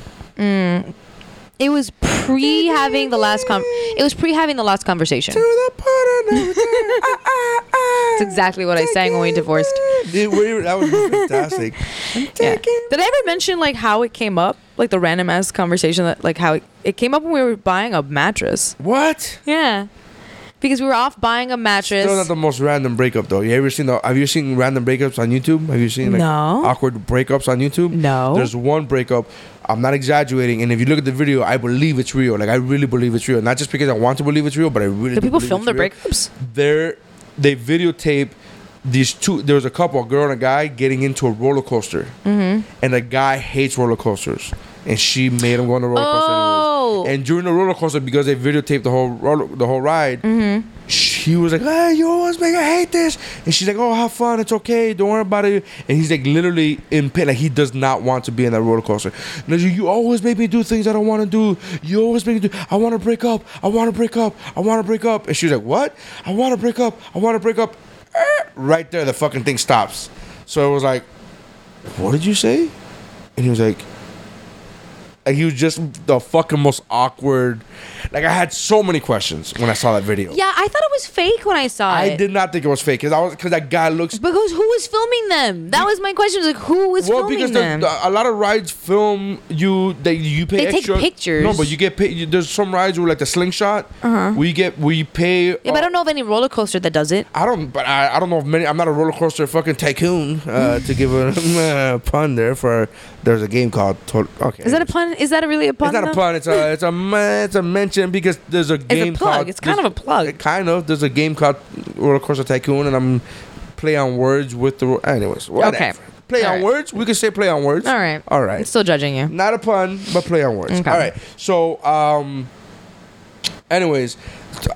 It was pre having the last con. It was pre having the last conversation. To the point of no return. Ah, ah, ah. That's exactly what I sang when we divorced. Dude, we- that was <laughs> fantastic. Yeah. Did I ever mention like how it came up? Like the random ass conversation that like how it, it came up when we were buying a mattress. What? Yeah. Because we were off buying a mattress. Still not the most random breakup though. You ever seen the? Have you seen random breakups on YouTube? Have you seen like No. awkward breakups on YouTube? No. There's one breakup. I'm not exaggerating, and if you look at the video, I believe it's real. Like I really believe it's real. Not just because I want to believe it's real, but I really. Do do people film their real. breakups? They're they videotape these two. There was a couple, a girl and a guy, getting into a roller coaster, mm-hmm. and the guy hates roller coasters, and she made him go on the roller coaster. Oh. Anyways. And during the roller coaster, because they videotaped the whole roller, the whole ride, Mm-hmm. she was like, "Hey, you always make I hate this," and she's like, "Oh, have fun. It's okay. Don't worry about it." And he's like, literally in pain. Like he does not want to be in that roller coaster. No, you, you always make me do things I don't want to do. You always make me do. I want to break up. I want to break up. I want to break up. And she's like, "What? I want to break up. I want to break up." Eh, Right there, the fucking thing stops. So it was like, "What did you say?" And he was like, Like he was just the fucking most awkward. Like I had so many questions when I saw that video. Yeah, I thought it was fake when I saw I it. I did not think it was fake because I was because that guy looks. Because who was filming them? That was my question. Was like, who was Well, filming because them? the- a lot of rides film you they you pay They take extra. pictures. No, but you get paid. You, there's some rides where like the slingshot. Uh-huh. You get we pay. yeah, but I don't know of any roller coaster that does it. I don't, but I, I don't know if many. I'm not a roller coaster fucking tycoon uh, to give a <laughs> uh, pun there. For there's a game called. Okay, Is that a pun? Is that a really a pun? It's not a pun. It's a it's a it's a mention because there's a game plug. called. It's kind of a plug. Kind of. There's a game called Roller Coaster Tycoon, and I'm play on words with the. Anyways, whatever. Okay. Play All on right. words. We can say play on words. All right. All right. I'm still judging you. Not a pun, but play on words. Okay. All right. So, um, anyways,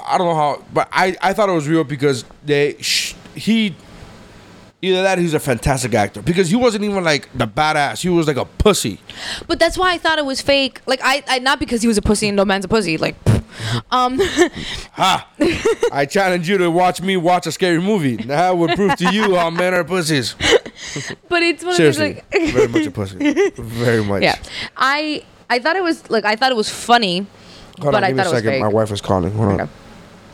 I don't know how, but I I thought it was real because they sh- he. Either that, or he's a fantastic actor because he wasn't even like the badass. He was like a pussy. But that's why I thought it was fake. Like I, I not because he was a pussy and no man's a pussy. Like, <laughs> um, <laughs> Ha! I challenge you to watch me watch a scary movie. That would prove to you how men are pussies. <laughs> but it's one Seriously, of those like. very much a pussy. Very much. yeah, I I thought it was like I thought it was funny, Hold but on, I give me thought a it was second. fake. My wife is calling. Hold on.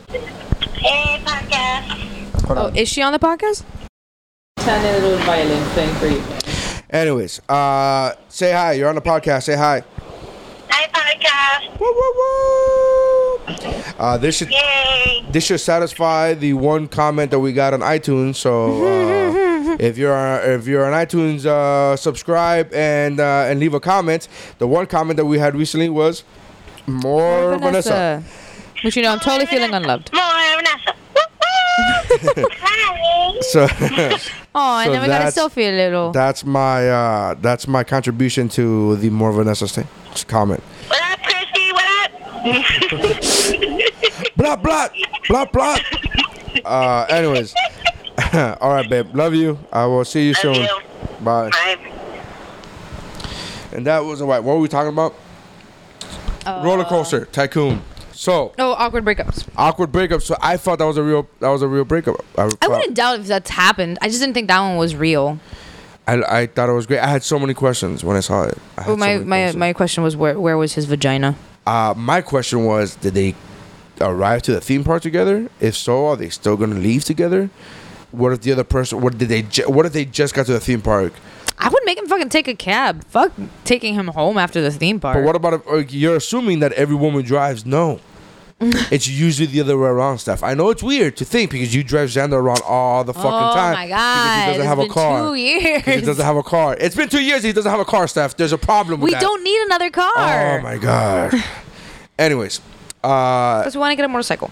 Hey, podcast. Hold Oh, on. is she on the podcast? Tiny little violin playing for you. Anyways, uh, say hi. You're on the podcast. Say hi. Hi, podcast. Woo, woo, woo. Uh, this should Yay. this should satisfy the one comment that we got on iTunes. So uh, if you're if you're on iTunes, uh, subscribe and uh, and leave a comment. The one comment that we had recently was more Vanessa. Which you know, I'm totally feeling unloved. More Vanessa. Woo-woo. <laughs> Hi. So <laughs> <laughs> Oh, and So then we got a that's- Sophie a little. that's my uh, that's my contribution to the more Vanessa st- comment. What up, Christy? What up? <laughs> Blah blah blah blah. Uh, anyways, all right, babe. Love you. I will see you Love soon. you. Bye. Bye. And that was what? What were we talking about? Roller coaster tycoon. So oh, awkward breakups. awkward breakup. So I thought that was a real that was a real breakup. I, I wouldn't doubt if that's happened. I just didn't think that one was real. I, I thought it was great. I had so many questions when I saw it. I had so my many my questions. my question was where where was his vagina? Uh, my question was, did they arrive to the theme park together? If so, are they still gonna leave together? What if the other person? What did they? Ju- what if they just got to the theme park? I would make him fucking take a cab. Fuck taking him home after the theme park. But what about if uh, you're assuming that every woman drives? No. <laughs> it's usually the other way around, Steph. I know it's weird to think because you drive Xander around all the fucking oh time. my Because god! he doesn't it's have been a car. Two years. Because He doesn't have a car. It's been two years. He doesn't have a car, Steph. There's a problem with we that. don't need another car. Oh my god. <laughs> Anyways, uh, Because we want to get a motorcycle.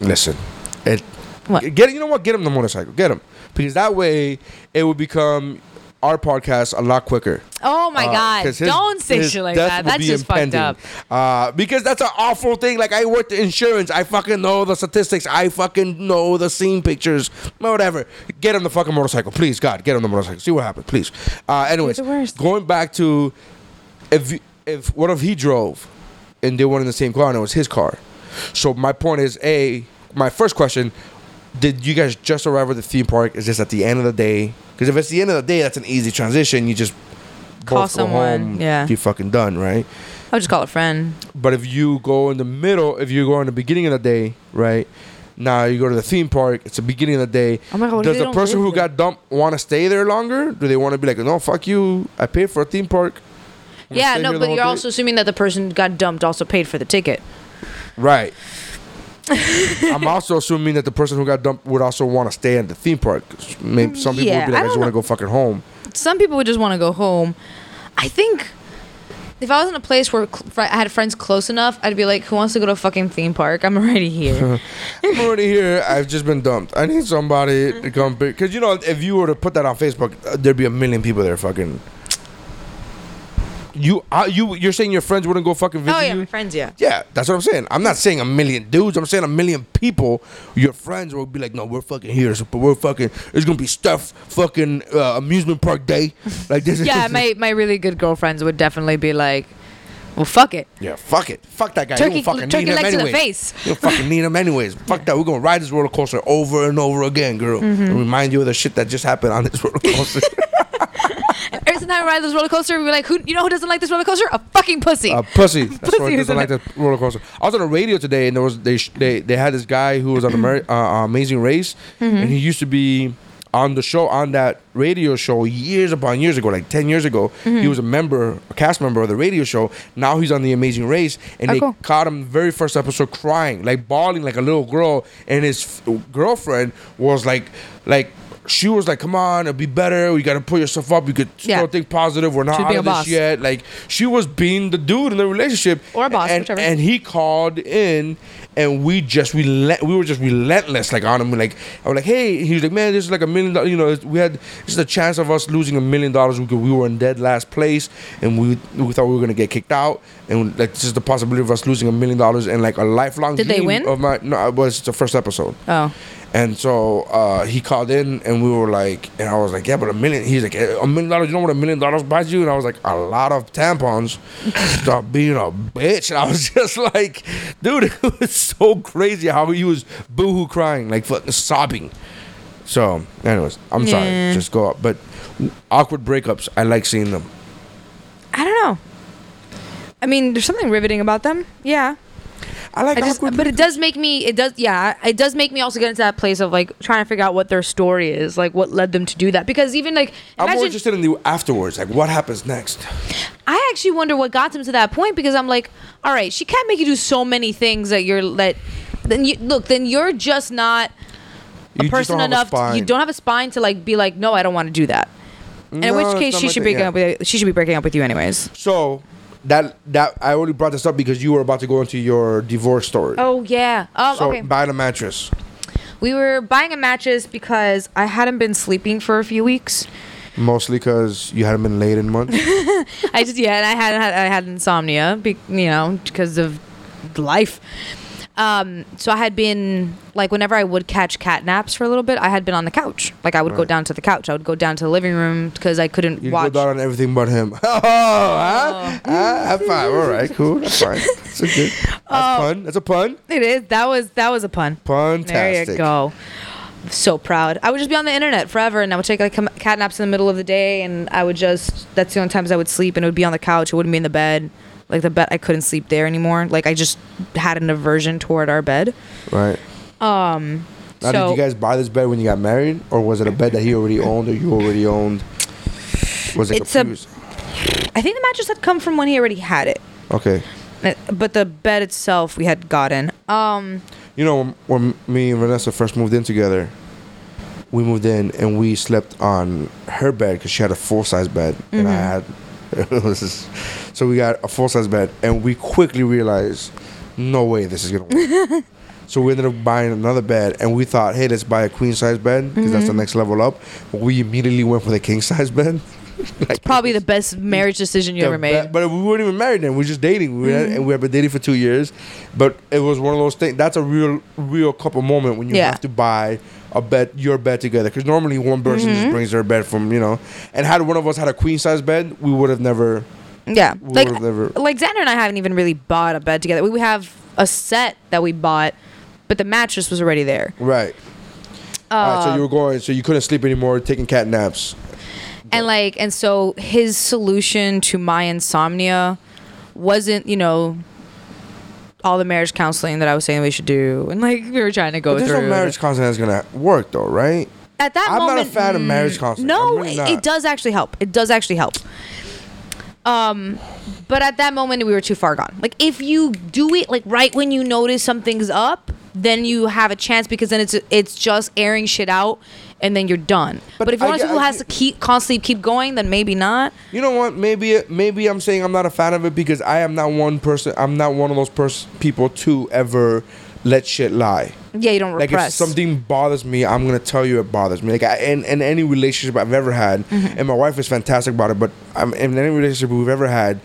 listen. It What? get you know what? Get him the motorcycle. Get him because that way it would become our podcast a lot quicker. Oh my Uh, god! 'cause his- Don't say shit like that. That's just impending. fucked up. Uh, because that's an awful thing. Like I worked in insurance, I fucking know the statistics. I fucking know the scene pictures. Whatever. Get on the fucking motorcycle, please. God, get on the motorcycle. See what happens, please. Uh, anyways, going back to if if what if he drove and they weren't in the same car and it was his car. So my point is, a my first question. Did you guys just arrive at the theme park? Is this at the end of the day? Because if it's the end of the day, that's an easy transition. You just Call both go someone, home, yeah. you fucking done, right? I'll just call a friend. But if you go in the middle, if you go in the beginning of the day, right? Now you go to the theme park. It's the beginning of the day. Oh my God, Does the person who got dumped want to stay there longer? Do they want to be like, no, fuck you. I paid for a theme park. I'm Yeah, no, but you're day." also assuming that the person got dumped also paid for the ticket. right. <laughs> I'm also assuming that the person who got dumped would also want to stay at the theme park. Maybe some people Yeah, would be like, I, just want to go fucking home. Some people would just want to go home. I think if I was in a place where I had friends close enough, I'd be like, "Who wants to go to a fucking theme park? I'm already here." <laughs> I'm already here. I've just been dumped. I need somebody to come pick. Because, you know, if you were to put that on Facebook, uh, there'd be a million people there fucking. You, uh, you, you're saying your friends wouldn't go fucking visit oh yeah, you? my friends, yeah. Yeah, that's what I'm saying. I'm not saying a million dudes. I'm saying a million people. Your friends will be like, no, we're fucking here. But we're fucking. It's gonna be stuff fucking uh, amusement park day. <laughs> Like this. is Yeah, my my really good girlfriends would definitely be like, "Well, fuck it." Yeah, fuck it. Fuck that guy. Turkey- you don't fucking turkey need him legs to the face. <laughs> You don't fucking need him anyways. <laughs> Fuck that. We're gonna ride this roller coaster over and over again, girl. Mm-hmm. And remind you of the shit that just happened on this roller coaster. Er, Every time we ride this roller coaster, we're like, who? You know who doesn't like this roller coaster? A fucking pussy. A pussy. <laughs> That's Pussy doesn't like the roller coaster. I was on the radio today, and there was they sh- they they had this guy who was on the Amer- uh, uh, Amazing Race, Mm-hmm. and he used to be on the show on that radio show years upon years ago, like ten years ago. Mm-hmm. He was a member, a cast member of the radio show. Now he's on the Amazing Race, and Oh, they cool. caught him very first episode crying, like bawling like a little girl, and his f- girlfriend was like like. She was like, "Come on, it'll be better. You got to pull yourself up. You could still think positive. We're not She was out of this boss. yet." Like she was being the dude in the relationship, Or a boss, and, whichever. And he called in, and we just relent. We were just relentless, like on him. Like I was like, "Hey," he was like, "Man, this is like a million. dollars. You know, we had this is the chance of us losing a million dollars because we were in dead last place, and we we thought we were gonna get kicked out, and like this is the possibility of us losing a million dollars and like a lifelong. Did they win? Of my no, it was the first episode. oh. And so uh, he called in, and we were like, and I was like, yeah, but a million. He's like, "Eh, a million dollars. You know what a million dollars buys you? And I was like, a lot of tampons. Stop <laughs> being a bitch. And I was <laughs> just like, dude, <laughs> it was so crazy how he was boohoo crying, like fucking sobbing. So, anyways, I'm Yeah. sorry. Just go up. But awkward breakups, I like seeing them. I don't know. I mean, there's something riveting about them. Yeah. I like I just, but it does make me. It does, yeah. It does make me also get into that place of like trying to figure out what their story is, like what led them to do that. Because even like, I'm more interested in the afterwards. Like, what happens next? I actually wonder what got them to that point because I'm like, all right, she can't make you do so many things that you're that. Then you look. Then you're just not a You person don't a enough. you don't have a spine to like be like, no, I don't want to do that. And in which case, she should thing, break yeah. up with. She should be breaking up with you anyways. So that that I only brought this up because you were about to go into your divorce story. Oh yeah. Oh so okay. buying a mattress. We were buying a mattress because I hadn't been sleeping for a few weeks. Mostly because you hadn't been laid in months. <laughs> I just yeah, and I had had I had insomnia, be, you know, because of life. Um, so I had been like whenever I would catch cat naps for a little bit, I had been on the couch. Like I would go down to the couch. I would go down to the living room because I couldn't You watch. go down on everything but him. <laughs> Oh, huh? Ah, high five. All right, cool. That's fine. That's a good. That's <laughs> Oh. pun. That's a pun. It is. That was that was a pun. Puntastic. There you go. So proud. I would just be on the internet forever, and I would take like cat naps in the middle of the day, and I would just. That's the only times I would sleep, and it would be on the couch. It wouldn't be in the bed. Like the bed, I couldn't sleep there anymore. Like I just had an aversion toward our bed. Right. Um. Now, so did you guys buy this bed when you got married, or was it a bed that he already owned or you already owned? Was it It's a- confused? I think the mattress had come from when he already had it, Okay. Uh, but the bed itself we had gotten. Um. You know, when me and Vanessa first moved in together, we moved in and we slept on her bed because she had a full size bed and I had. It was just- so we got a full size bed and we quickly realized, no way this is gonna work. <laughs> so we ended up buying another bed and we thought, hey, let's buy a queen size bed because that's the mm-hmm. next level up. But we immediately went for the king size bed. <laughs> like, Probably the best marriage decision you ever made. be- but we weren't even married then. We were just dating. We Mm-hmm. and we had been dating for two years. But it was one of those things. That's a real, real couple moment when you Yeah. have to buy a bed, your bed together. Because normally one person Mm-hmm. just brings their bed from, you know. And had one of us had a queen size bed, we would have never. Yeah, We like never- like Xander and I haven't even really bought a bed together. We we have a set that we bought, but the mattress was already there. Right. All right. So you were going. So you couldn't sleep anymore, taking cat naps. And like and so his solution to my insomnia wasn't, you know, all the marriage counseling that I was saying we should do. And like we were trying to go But there's through. no marriage counseling that's gonna work though, right? At that I'm not a moment fan of marriage counseling. No, really it- it does actually help. It does actually help. Um but at that moment we were too far gone. Like if you do it like right when you notice something's up, then you have a chance because then it's it's just airing shit out and then you're done. But, But if you're one of who has to keep constantly keep going, then maybe not. You know what? Maybe maybe I'm saying I'm not a fan of it because I am not one person. I'm not one of those pers- people to ever let shit lie. Yeah, you don't Like repress. if something bothers me, I'm gonna tell you it bothers me. Like I, in, in any relationship I've ever had, Mm-hmm. and my wife is fantastic about it. But I'm, in any relationship we've ever had,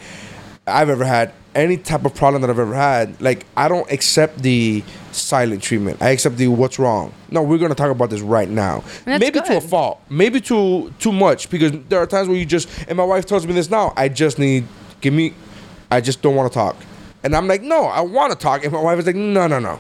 I've ever had any type of problem that I've ever had, like I don't accept the silent treatment. I accept the what's wrong. No, we're gonna talk about this right now. Maybe to a fault, maybe too too much because there are times where you just and my wife tells me this now. I just need give me. I just don't want to talk, and I'm like, no, I want to talk, and my wife is like, no, no, no.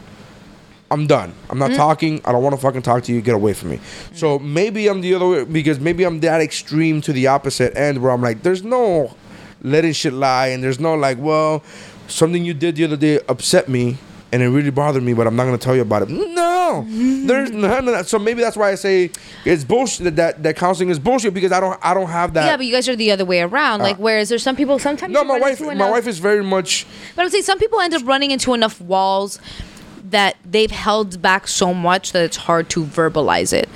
I'm done. I'm not talking. I don't want to fucking talk to you. Get away from me. So maybe I'm the other way because maybe I'm that extreme to the opposite end where I'm like, there's no letting shit lie, and there's no like, well, something you did the other day upset me. And it really bothered me, but I'm not gonna tell you about it. No, <laughs> there's none of that. So maybe that's why I say it's bullshit. That that counseling is bullshit because I don't I don't have that. yeah, but you guys are the other way around. Uh. Like, whereas there's some people sometimes. no, my wife my enough- wife is very much But I'm saying some people end up running into enough walls that they've held back so much that it's hard to verbalize it.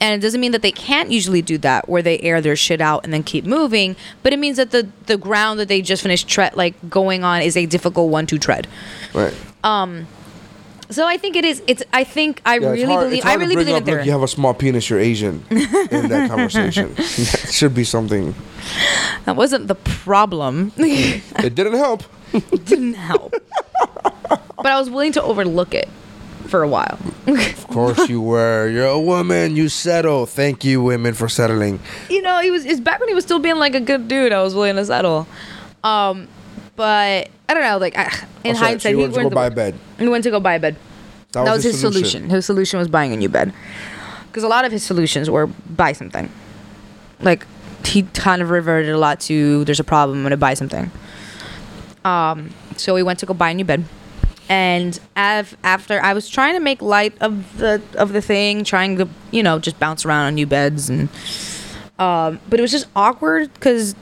And it doesn't mean that they can't usually do that where they air their shit out and then keep moving, but it means that the the ground that they just finished tread like going on is a difficult one to tread. right. Um so I think it is it's I think I Yeah, really hard- believe I really believe up, look, theory. you have a small penis, you're Asian in that <laughs> conversation. that should be something. That wasn't the problem. It didn't help. <laughs> didn't help. <laughs> but I was willing to overlook it for a while. Of course you were. You're a woman. You settle. Thank you, women, for settling. you know, he was it's back when he was still being like a good dude. I was willing to settle. Um, but I don't know. Like I, in Also, hindsight, she he went to go buy a bed. He went to go buy a bed. That, That, was, his solution. His solution was buying a new bed. Because a lot of his solutions were buy something. Like he kind of reverted a lot to there's a problem, I'm gonna buy something. Um, so we went to go buy a new bed. And av- after I was trying to make light of the of the thing, trying to you know just bounce around on new beds and um, but it was just awkward because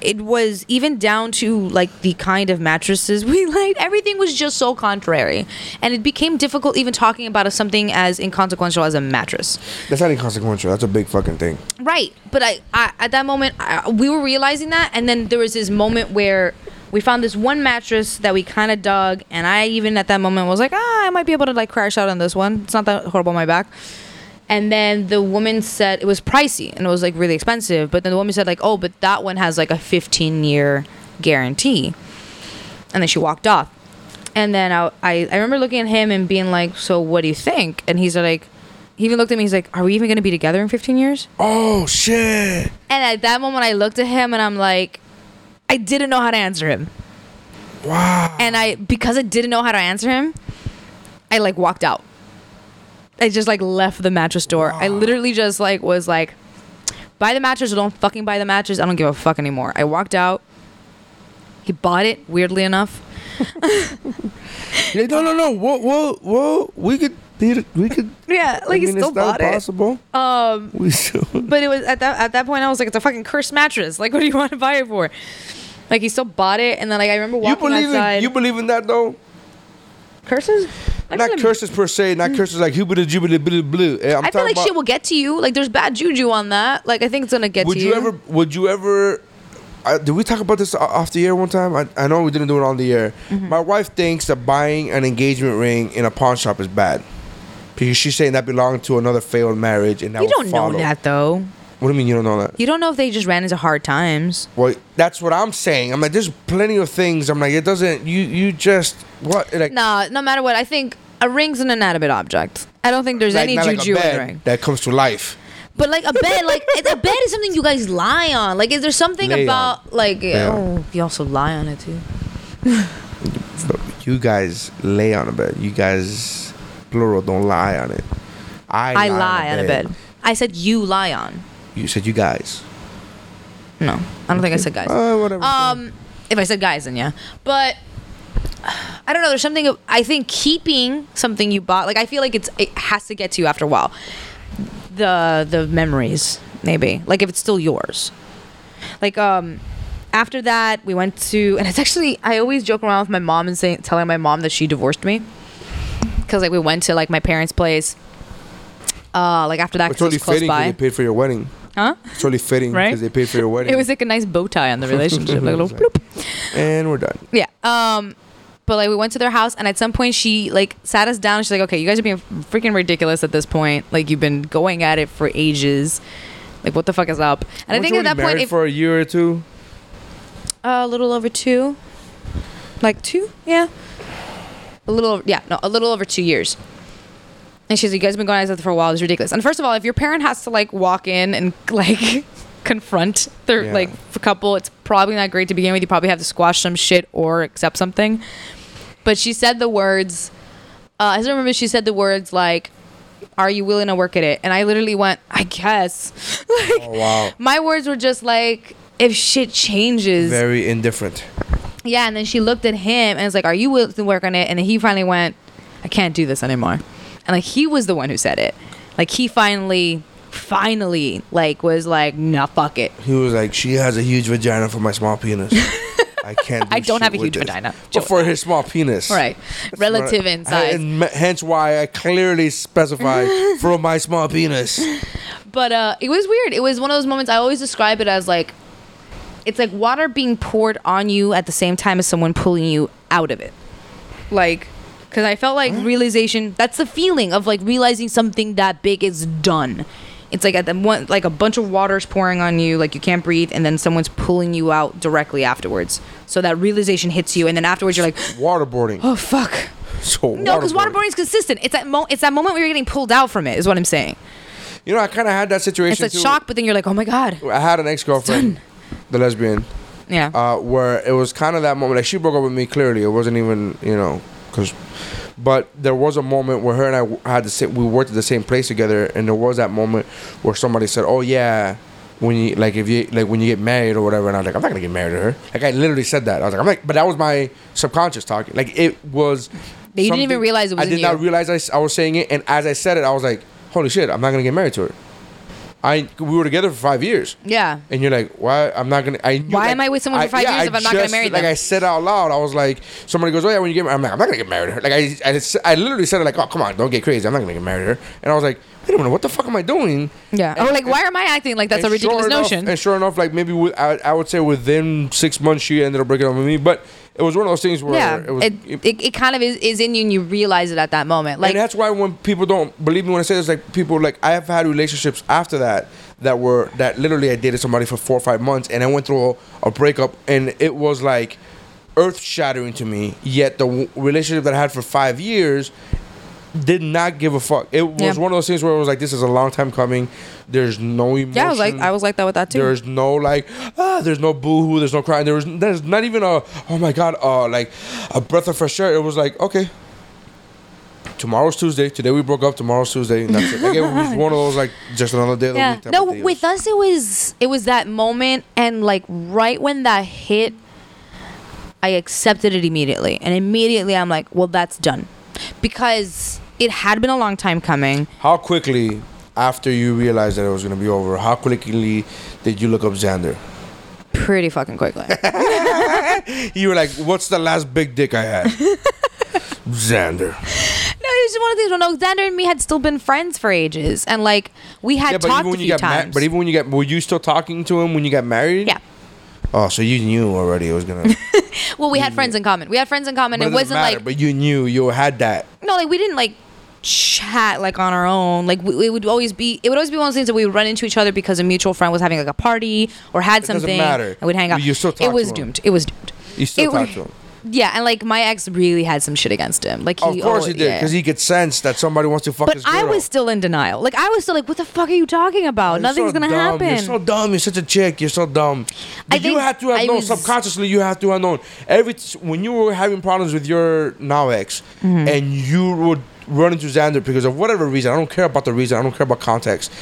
it was even down to like the kind of mattresses <laughs> we liked. Everything was just so contrary, and it became difficult even talking about a, something as inconsequential as a mattress. That's not inconsequential. That's a big fucking thing. Right, but I, I at that moment I, we were realizing that, and then there was this moment where we found this one mattress that we kind of dug, and I even at that moment was like, ah, I might be able to like crash out on this one. It's not that horrible on my back. And then the woman said it was pricey and it was like really expensive, but then the woman said like, oh, but that one has like a 15 year guarantee. And then she walked off. And then I, I, I remember looking at him and being like, so what do you think? And he's like, he even looked at me. He's like, "Are we even gonna be together in 15 years?" Oh shit! And at that moment, I looked at him and I'm like, I didn't know how to answer him. Wow. And I, because I didn't know how to answer him, I like walked out. I just like left the mattress store. I literally just like was like, buy the mattress or don't fucking buy the mattress. I don't give a fuck anymore. I walked out. He bought it, weirdly enough. <laughs> No, no, no. Whoa, whoa, whoa. We could, we could. <laughs> Yeah, I like he mean, still it's not bought it. possible. Um, <laughs> We still. but it was at that at that point I was like, it's a fucking cursed mattress. Like, what do you <laughs> want to buy it for? Like he still bought it, and then like I remember You walking believe outside. in, you believe in that though? curses? I not curses per se, not curses like hubba jubba blue blue. I'm I feel like shit will get to you. Like there's bad juju on that. Like I think it's gonna get Would to you, Would you. ever? Would you ever? Uh, did we talk about this off the air one time? I, I know we didn't do it on the air. Mm-hmm. My wife thinks that buying an engagement ring in a pawn shop is bad because she's saying that belonged to another failed marriage and that was. you don't know that though. What do you mean you don't know that? You don't know if they just ran into hard times. Well, that's what I'm saying. I'm like, there's plenty of things. I'm like, it doesn't. You you just what like. Nah, no matter what, I think a ring's an inanimate object. I don't think there's like- any not like a juju in the ring. that comes to life. But like a bed, like <laughs> a bed is something you guys lie on. Like, is there something Lay about like Yeah. oh, you also lie on it too? <laughs> You guys lay on a bed. You guys plural don't lie on it. I I lie on a bed. I said you lie on. You said you guys. No, I don't think I said guys. Uh, whatever. Um, if I said guys, then yeah. But <sighs> I don't know. There's something I think keeping something you bought. Like I feel like it's it has to get to you after a while. The the memories maybe like if it's still yours. Like um. After that, we went to, and it's actually I always joke around with my mom and saying, telling my mom that she divorced me, because like we went to like my parents' place. Uh, like after that, it's it totally was close fitting they paid for your wedding. Huh? It's totally fitting Right? because they paid for your wedding. It was like a nice bow tie on the relationship, like a little bloop. and we're done. Yeah. Um, but like we went to their house, and at some point she like sat us down. And she's like, "Okay, you guys are being freaking ridiculous at this point. Like you've been going at it for ages. Like what the fuck is up?" And I think at that point, if, for a year or two. uh, a little over two, like two, yeah, a little, yeah, no, a little over two years. And she's like, "You guys have been going out for a while. It's ridiculous." And first of all, if your parent has to like walk in and <laughs> like confront their Yeah. like couple, it's probably not great to begin with. You probably have to squash some shit or accept something. But she said the words, Uh, I still remember she said the words like, "Are you willing to work at it?" And I literally went, "I guess." <laughs> like, Oh wow. my words were just like, "If shit changes." Very indifferent. Yeah, and then she looked at him and was like, "Are you willing to work on it?" And then he finally went, "I can't do this anymore." And like he was the one who said it. Like he finally, finally, like was like, "Nah, fuck it." He was like, "She has a huge vagina for my small penis. <laughs> I can't. Do I don't have a huge this." vagina. but for his small penis, Right, relative in size. And hence why I clearly specify <laughs> for my small penis. But uh, it was weird. It was one of those moments. I always describe it as like, it's like water being poured on you at the same time as someone pulling you out of it. Like, because I felt like realization. That's the feeling of like realizing something that big is done. It's like at the one, like a bunch of water's pouring on you, like you can't breathe, and then someone's pulling you out directly afterwards. So that realization hits you, and then afterwards you're like, <gasps> Waterboarding. oh fuck. So No, because waterboarding is consistent. It's that mo- It's that moment where you're getting pulled out from it. Is what I'm saying. You know, I kind of had that situation. It's a too. shock, but then you're like, oh my god. I had an ex girlfriend, the lesbian, Yeah. uh, where it was kind of that moment. Like she broke up with me. Clearly, it wasn't even you know, because. But there was a moment where her and I w- had the same, we worked at the same place together, and there was that moment where somebody said, "Oh yeah." When you like if you like when you get married or whatever, and I was like, I'm not gonna get married to her. Like I literally said that. I was like, I'm like, but that was my subconscious talking. Like it was. But you didn't even realize it was I did not realize I was saying it, and as I said it, I was like, holy shit, I'm not gonna get married to her. I we were together for five years. Yeah. And you're like, why? I'm not gonna. I knew, Why like- am I with someone for five yeah, years if I'm not gonna marry them? Like? I said out loud, I was like, somebody goes, oh yeah, when you get married, I'm like, I'm not gonna get married to her. Like I, I, I literally said it like, oh come on, don't get crazy, I'm not gonna get married to her. And I was like, wait a minute, what the fuck am I doing? Yeah. Or like, why am I acting like that's a And sure ridiculous enough- notion? And sure enough, like maybe with, I, I would say within six months, she ended up breaking up with me. But it was one of those things where yeah. it was. It, it, it kind of is, is in you and you realize it at that moment. Like, and that's why when people don't believe me when I say this, like people like I have had relationships after that that were that literally I dated somebody for four or five months and I went through a, a breakup and it was like earth shattering to me. Yet the w- relationship that I had for five years did not give a fuck. It was Yeah. one of those things where it was like this is a long time coming. There's no emotion. yeah, I was like, I was like that with that too. There's no like ah, there's no boo hoo, there's no crying. There was there's not even a oh my god, uh like a breath of fresh air. It was like, okay. Tomorrow's Tuesday. Today we broke up. Tomorrow's Tuesday. And that's it. Like, it was one of those like just another day of the yeah. No, with us it was it was that moment and like right when that hit, I accepted it immediately, and immediately I'm like, well, that's done, because it had been a long time coming. How quickly after you realized that it was gonna be over, how quickly did you look up Xander? Pretty fucking quickly. <laughs> You were like, "What's the last big dick I had?" <laughs> Xander. No, it was just one of these. Well, no, Xander and me had still been friends for ages, and like we had Yeah, but talked even a few you got married, times. but even when you got, were you still talking to him when you got married? yeah. Oh, so you knew already it was gonna. <laughs> Well, we had friends in common. We had friends in common. But it doesn't wasn't matter, like But you knew you had that. no, like we didn't like chat like on our own. Like we, it would always be, it would always be one of those things that we would run into each other because a mutual friend was having like a party or had It doesn't something. matter. And we'd hang out. You still talk it was doomed. It was doomed. You still It talk to him. Yeah, and like my ex really had some shit against him. Like he, Of course oh, he did, yeah. because he could sense that somebody wants to fuck But his girl. I was still in denial. Like I was still like, what the fuck are you talking about? You're Nothing's so gonna dumb. happen. You're so dumb. You're such a chick. You're so dumb. I But you think had to have I known was- subconsciously. You have to have known every t- when you were having problems with your now ex, Mm-hmm. and you would run into Xander because of whatever reason. I don't care about the reason. I don't care about context.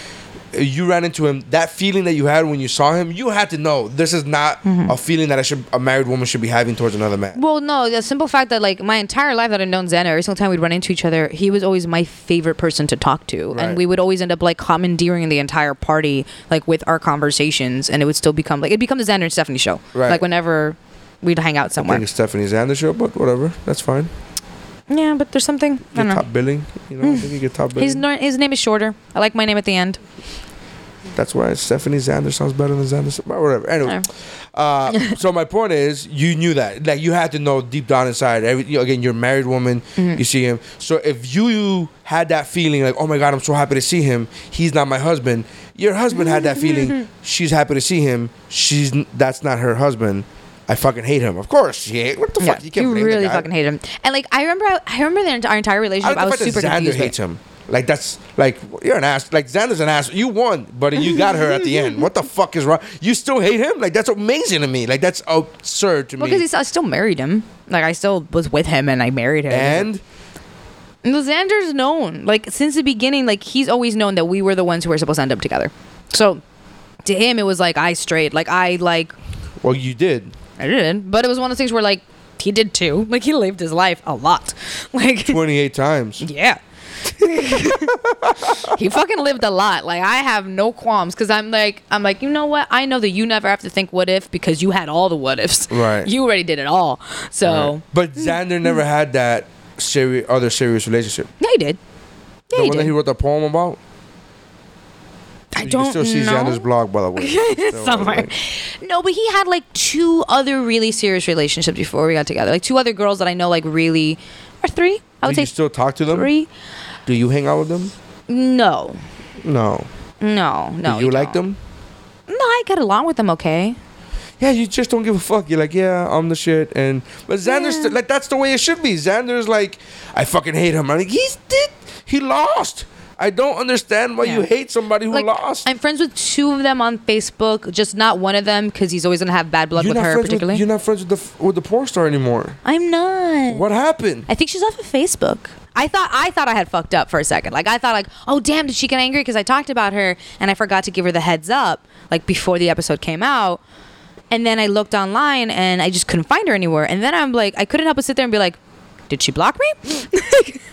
You ran into him. That feeling that you had when you saw him, you had to know this is not Mm-hmm. a feeling that I should a married woman should be having towards another man. Well, no, the simple fact that like my entire life that I've known Xander, every single time we'd run into each other, he was always my favorite person to talk to, Right. and we would always end up like commandeering the entire party like with our conversations, and it would still become like it become the Xander and Stephanie show. Right. Like whenever we'd hang out I somewhere. think it's Stephanie Xander show, but whatever. That's fine. Yeah, but there's something. I don't know. top billing. You know, I think you get top billing. His no- his name is shorter. I like my name at the end. That's why Stephanie Xander sounds better than Xander. But whatever. Anyway, uh, so my point is, you knew that. Like you had to know deep down inside. Every you know, again, you're a married woman. Mm-hmm. You see him. So if you had that feeling, like, oh my god, I'm so happy to see him. He's not my husband. Your husband had that feeling. She's happy to see him. She's that's not her husband. I fucking hate him. Of course, she hate. What the Yeah, fuck? You can't you really fucking hate him. And like I remember, I remember the, our entire relationship. I, don't was super Xander confused. hates him. Like that's like you're an ass. Like Xander's an ass. You won, but you got her at the end. What the fuck is wrong? You still hate him? Like that's amazing to me. Like that's absurd to Well, me. because I still married him. Like I still was with him and I married him. and No, Xander's known. Like since the beginning, like he's always known that we were the ones who were supposed to end up together. So to him it was like I strayed. Like I like Well, you did. I didn't. But it was one of those things where like he did too. <laughs> Like he lived his life a lot. <laughs> Like 28 times. yeah. <laughs> he fucking lived a lot. Like I have no qualms because I'm like I'm like you know what I know that you never have to think what if because you had all the what ifs. Right. You already did it all. So But Xander never had that serious, other serious relationship. yeah, he did. Yeah, the he one that he wrote the poem about. I you don't can still see know. Xander's blog, by the way. <laughs> Somewhere. No, but he had like two other really serious relationships before we got together. Like two other girls that I know, like really, or three. I would do say you still talk to them? three. Do you hang out with them? No, No. no, no. do you we like don't. them? No, I get along with them. Okay. Yeah, you just don't give a fuck. You're like, yeah, I'm the shit, and but Xander's like that's the way it should be. Xander's like, I fucking hate him. I'm like, he's did he lost. I don't understand why you hate somebody who Like lost. I'm friends with two of them on Facebook, just not one of them because he's always gonna have bad blood you're with her particularly. with you're not friends with the with the porn star anymore. I'm not. What happened? I think she's off of Facebook. I thought I thought I had fucked up for a second. Like I thought like, oh damn, did she get angry because I talked about her and I forgot to give her the heads up like before the episode came out. And then I looked online and I just couldn't find her anywhere. And then I'm like, I couldn't help but sit there and be like, did she block me? <laughs>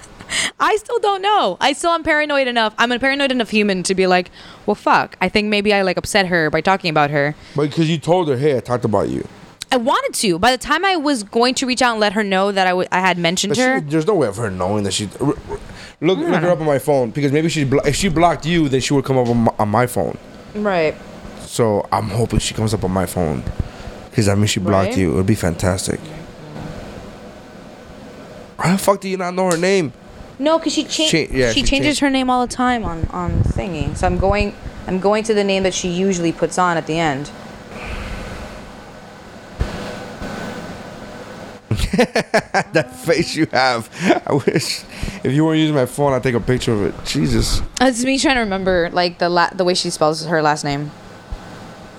I still don't know. I still am paranoid enough. I'm a paranoid enough human to be like, well, fuck. I think maybe I like upset her by talking about her. But because you told her, hey, I talked about you. I wanted to. By the time I was going to reach out and let her know that I, w- I had mentioned But she, her, there's no way of her knowing that she. r- r- Look, look her up on my phone because maybe she blo- if she blocked you, then she would come up on my, on my phone. right? So I'm hoping she comes up on my phone because I mean she blocked Right. you. It would be fantastic. How the fuck do you not know her name? No, because she cha- Cha- yeah, she she changes changed- her name all the time on on thingy. So I'm going I'm going to the name that she usually puts on at the end. <laughs> That face you have. I wish if you weren't using my phone, I'd take a picture of it. Jesus. Uh, it's me trying to remember like the la- the way she spells her last name.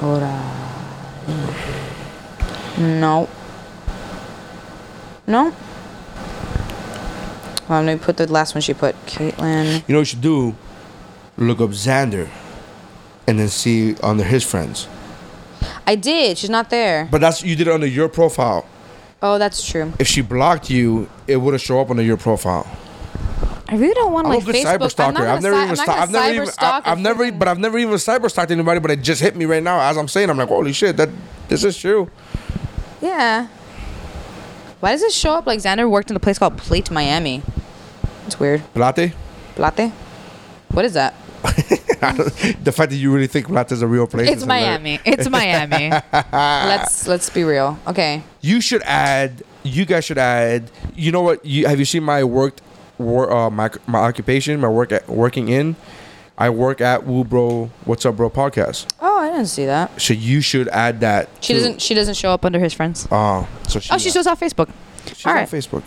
Ora. No. No. Well, let me put the last one she put. Caitlin. You know what you should do? Look up Xander, and then see under his friends. I did. She's not there. But that's you did it under your profile. Oh, that's true. If she blocked you, it would have show up under your profile. I really don't want I'm like a good Facebook. cyber I'm stalker. I've never even sta- I've never even I, I've never freaking- but I've never even cyber stalked anybody, but it just hit me right now as I'm saying. I'm like, holy shit, that this is true. Yeah. Why does it show up like Xander worked in a place called Plate Miami? It's weird. Latte? Plate? What is that? <laughs> the fact that you really think is a real place. It's hilarious. Miami. It's Miami. <laughs> let's let's be real. Okay. You should add. You guys should add. You know what? You have you seen my worked, wor, uh, my my occupation, my work at working in. I work at Woo Bro. What's up, bro? Podcast. Oh, I didn't see that. So you should add that. She too. doesn't. She doesn't show up under his friends. Oh, so she, Oh, she shows off Facebook. she's all on right. Facebook.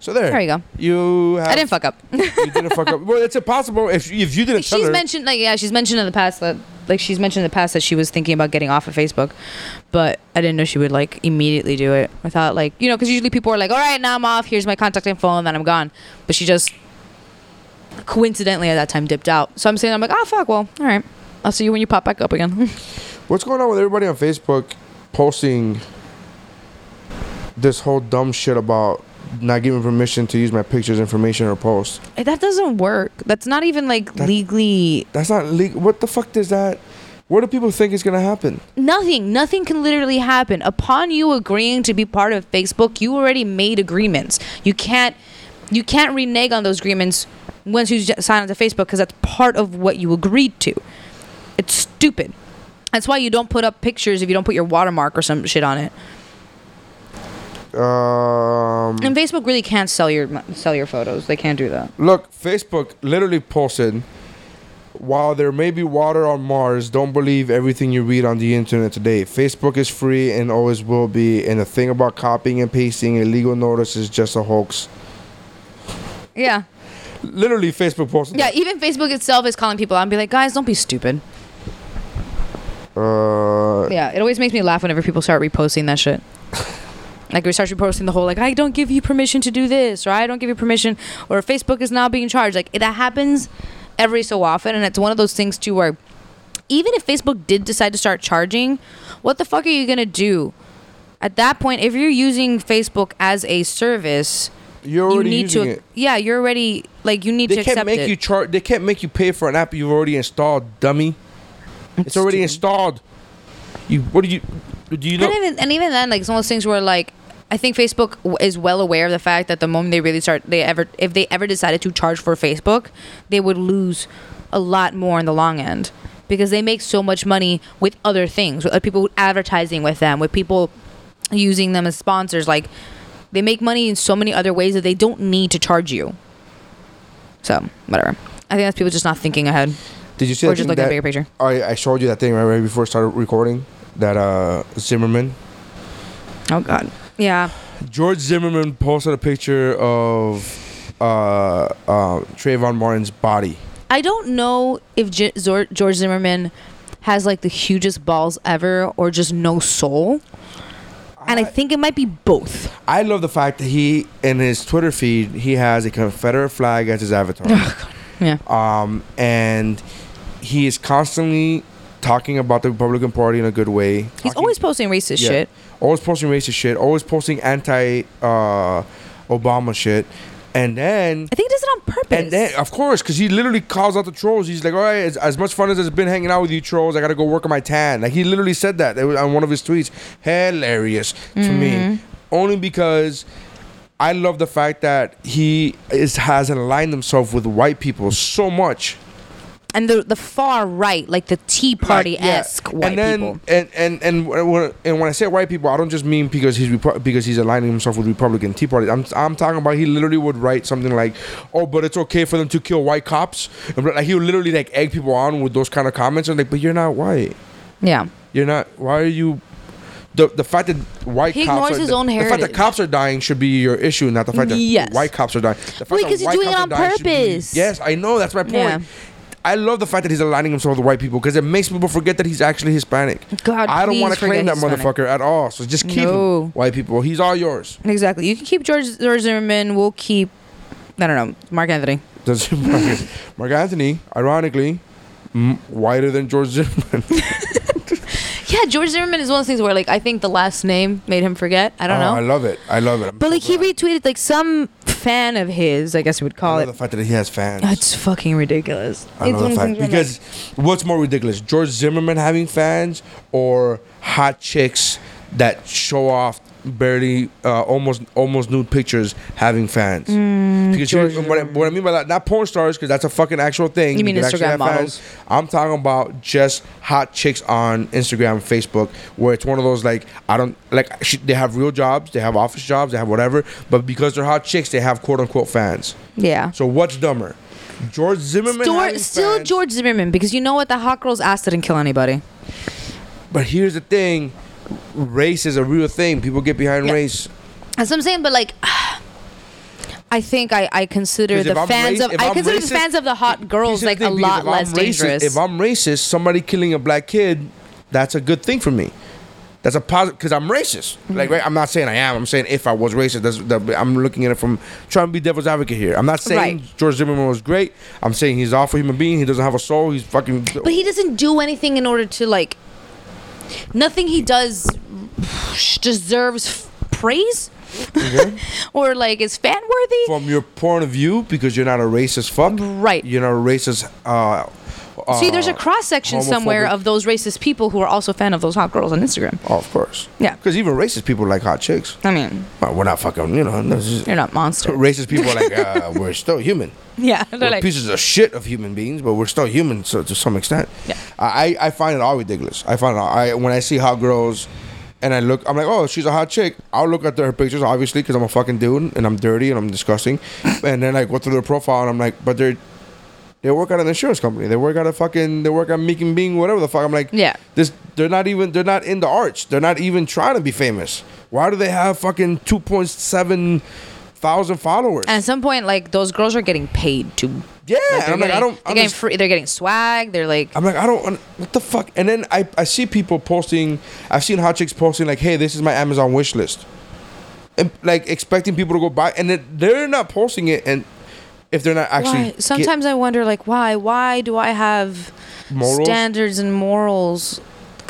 So there. There you go. You. Have, I didn't fuck up. <laughs> you didn't fuck up. Well, it's impossible if if you didn't tell she's her. mentioned like yeah, she's mentioned in the past that like she's mentioned in the past that she was thinking about getting off of Facebook, but I didn't know she would like immediately do it. I thought like you know because usually people are like, all right, now I'm off. Here's my contact info, and then I'm gone. But she just coincidentally at that time dipped out. So I'm saying I'm like, oh fuck, well, all right, I'll see you when you pop back up again. <laughs> What's going on with everybody on Facebook posting this whole dumb shit about not giving permission to use my pictures, information, or post? Eh, that doesn't work. That's not even like That- legally That's not legal. What the fuck does that? What do people think is gonna happen? Nothing. Nothing can literally happen. Upon you agreeing to be part of Facebook, you already made agreements. You can't you can't renege on those agreements once you sign onto Facebook because that's part of what you agreed to. It's stupid. That's why you don't put up pictures if you don't put your watermark or some shit on it. Um, And Facebook really can't sell your sell your photos. They can't do that. look, Facebook literally posted. While there may be water on Mars, don't believe everything you read on the internet today. Facebook is free and always will be, and the thing about copying and pasting illegal notice is just a hoax. Yeah. Literally, Facebook posted. Yeah, even Facebook itself is calling people out and be like, "Guys, don't be stupid." Uh, Yeah, it always makes me laugh whenever people start reposting that shit. <laughs> Like we start reposting the whole like I don't give you permission to do this or I don't give you permission or Facebook is now being charged. Like that happens every so often, and it's one of those things too where even if Facebook did decide to start charging, what the fuck are you gonna do? At that point, if you're using Facebook as a service, You're you need using to it. yeah, you're already like you need They to can't make it. you charge. They can't make you pay for an app you've already installed, dummy. It's already installed. You what do you do? You know? and even and even then, like it's one of those things where like I think Facebook is well aware of the fact that the moment they really start, they ever if they ever decided to charge for Facebook, they would lose a lot more in the long end because they make so much money with other things, with other people advertising with them, with people using them as sponsors. Like they make money in so many other ways that they don't need to charge you. So whatever. I think that's people just not thinking ahead. Did you see that? Or that just looking at that- the bigger picture. I I showed you that thing right, right before I started recording. That uh Zimmerman, Oh God. Yeah. George Zimmerman posted a picture of uh uh Trayvon Martin's body. I don't know if J- Zor- George Zimmerman has like the hugest balls ever or just no soul. And I think it might be both. I love the fact that he in his Twitter feed he has a Confederate flag as his avatar. <laughs> Yeah. Um, and he is constantly talking about the Republican Party in a good way. He's talking- always posting racist Yeah. shit. Always posting racist shit. Always posting anti uh, Obama shit. And then I think he does it on purpose. and then, of course, because he literally calls out the trolls. He's like, "All right, as, as much fun as it's been hanging out with you trolls, I gotta go work on my tan." Like he literally said that on one of his tweets. Hilarious to me, Mm-hmm. only because I love the fact that he is has aligned himself with white people so much. And the the far right, like the Tea Party esque Like, yeah. white and then, people. And and and when, and when I say white people, I don't just mean because he's Repu- because he's aligning himself with Republican Tea Party. I'm I'm talking about he literally would write something like, "Oh, but it's okay for them to kill white cops." And Like he would literally like egg people on with those kind of comments. And like, but you're not white. Yeah. You're not. Why are you? The, the fact that white He cops ignores are, his own the fact that cops are dying should be your issue, not the fact that Yes. white cops are dying. The fact that because he's doing it on should be- purpose. yes, I know. That's my point. Yeah. I love the fact that he's aligning himself with white people because it makes people forget that he's actually Hispanic. God, I don't want to claim that Hispanic. motherfucker at all. So just keep No. him, white people. He's all yours. Exactly. You can keep George, George Zimmerman. We'll keep, I don't know, Marc Anthony. <laughs> Marc Anthony, ironically, m- whiter than George Zimmerman. <laughs> Yeah, George Zimmerman is one of those things where, like, I think the last name made him forget. I don't Oh, know. I love it. I love it. I'm But so like he retweeted like some fan of his, I guess you would I call love it. the fact that he has fans. That's fucking ridiculous. I It's love the fact those things because what's more ridiculous, George Zimmerman having fans or hot chicks that show off barely uh, almost almost nude pictures having fans? Mm, because you're- what, I, what I mean by that, not porn stars, because that's a fucking actual thing. You mean actually Instagram models? I'm talking about just hot chicks on Instagram, and Facebook, where it's one of those like I don't like she, they have real jobs, they have office jobs, they have whatever, but because they're hot chicks, they have quote unquote fans. yeah. So what's dumber? George Zimmerman Still, still fans- George Zimmerman because you know what the hot girl's ass didn't kill anybody. But here's the thing: race is a real thing. People get behind Yeah. race. That's what I'm saying. But like, <sighs> I think I, I consider the I'm fans of I I'm consider racist- the fans of the hot girls like a lot less racist- dangerous. If I'm racist, somebody killing a black kid, that's a good thing for me. That's a positive because I'm racist. Mm-hmm. Like, right? I'm not saying I am. I'm saying if I was racist, that's, that, I'm looking at it from trying to be devil's advocate here. I'm not saying Right. George Zimmerman was great. I'm saying he's an awful human being. He doesn't have a soul. He's fucking. but he doesn't do anything in order to like. Nothing he does deserves praise, <laughs> or like is fan worthy. from your point of view, because you're not a racist fuck. Right. You're not a racist. Uh, See, there's a uh, cross section somewhere of those racist people who are also fan of those hot girls on Instagram. Oh, of course. Yeah. Because even racist people like hot chicks. I mean, Well, we're not fucking, you know. you're not monsters. <laughs> Racist people are like, <laughs> uh, we're still human. Yeah, they're like, pieces of shit of human beings, but we're still human so, to some extent. Yeah. I, I find it all ridiculous. I find it all, I when I see hot girls and I look, I'm like, oh, she's a hot chick. I'll look at her pictures, obviously, because I'm a fucking dude and I'm dirty and I'm disgusting. <laughs> and then I go through their profile and I'm like, but they're they work at an insurance company. They work at a fucking. They work at and Being, whatever the fuck. I'm like, Yeah. This. They're not even. They're not in the arts. They're not even trying to be famous. Why do they have fucking two point seven thousand followers? and at some point, like those girls are getting paid to. yeah, Like, I'm like, getting, I don't. They're getting free. They're getting swag. They're like, I'm like, I don't. What the fuck? And then I, I see people posting. I've seen hot chicks posting like, "Hey, this is my Amazon wish list." and like expecting people to go buy, and they're not posting it, and if they're not actually Why? Sometimes I wonder, like, why? Why do I have Morals? standards and morals?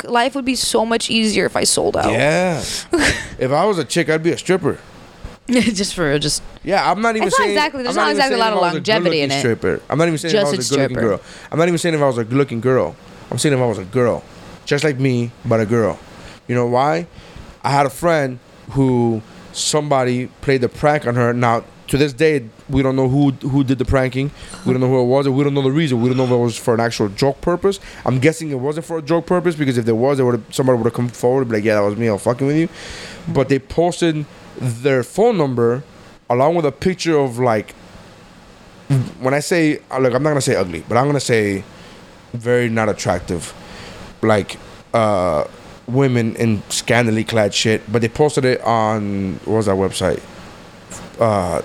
Life would be so much easier if I sold out. yeah. <laughs> if I was a chick, I'd be a stripper. <laughs> just for just. Yeah, I'm not even It's not exactly- there's I'm not even exactly a lot of a longevity in it. Stripper. I'm not even saying Just if I was a good-looking girl. I'm not even saying if I was a good-looking girl. I'm saying if I was a girl, just like me, but a girl. You know why? I had a friend who somebody played the prank on her. Now to this day, we don't know who who did the pranking. We don't know who it was, and we don't know the reason. We don't know if it was for an actual joke purpose. I'm guessing it wasn't for a joke purpose because if there was, there would somebody would have come forward and be like, "Yeah, that was me. I'm fucking with you." But they posted their phone number along with a picture of like when I say look, I'm not gonna say ugly, but I'm gonna say very not attractive, like uh, women in scantily clad shit. But they posted it on what was that website? Uh,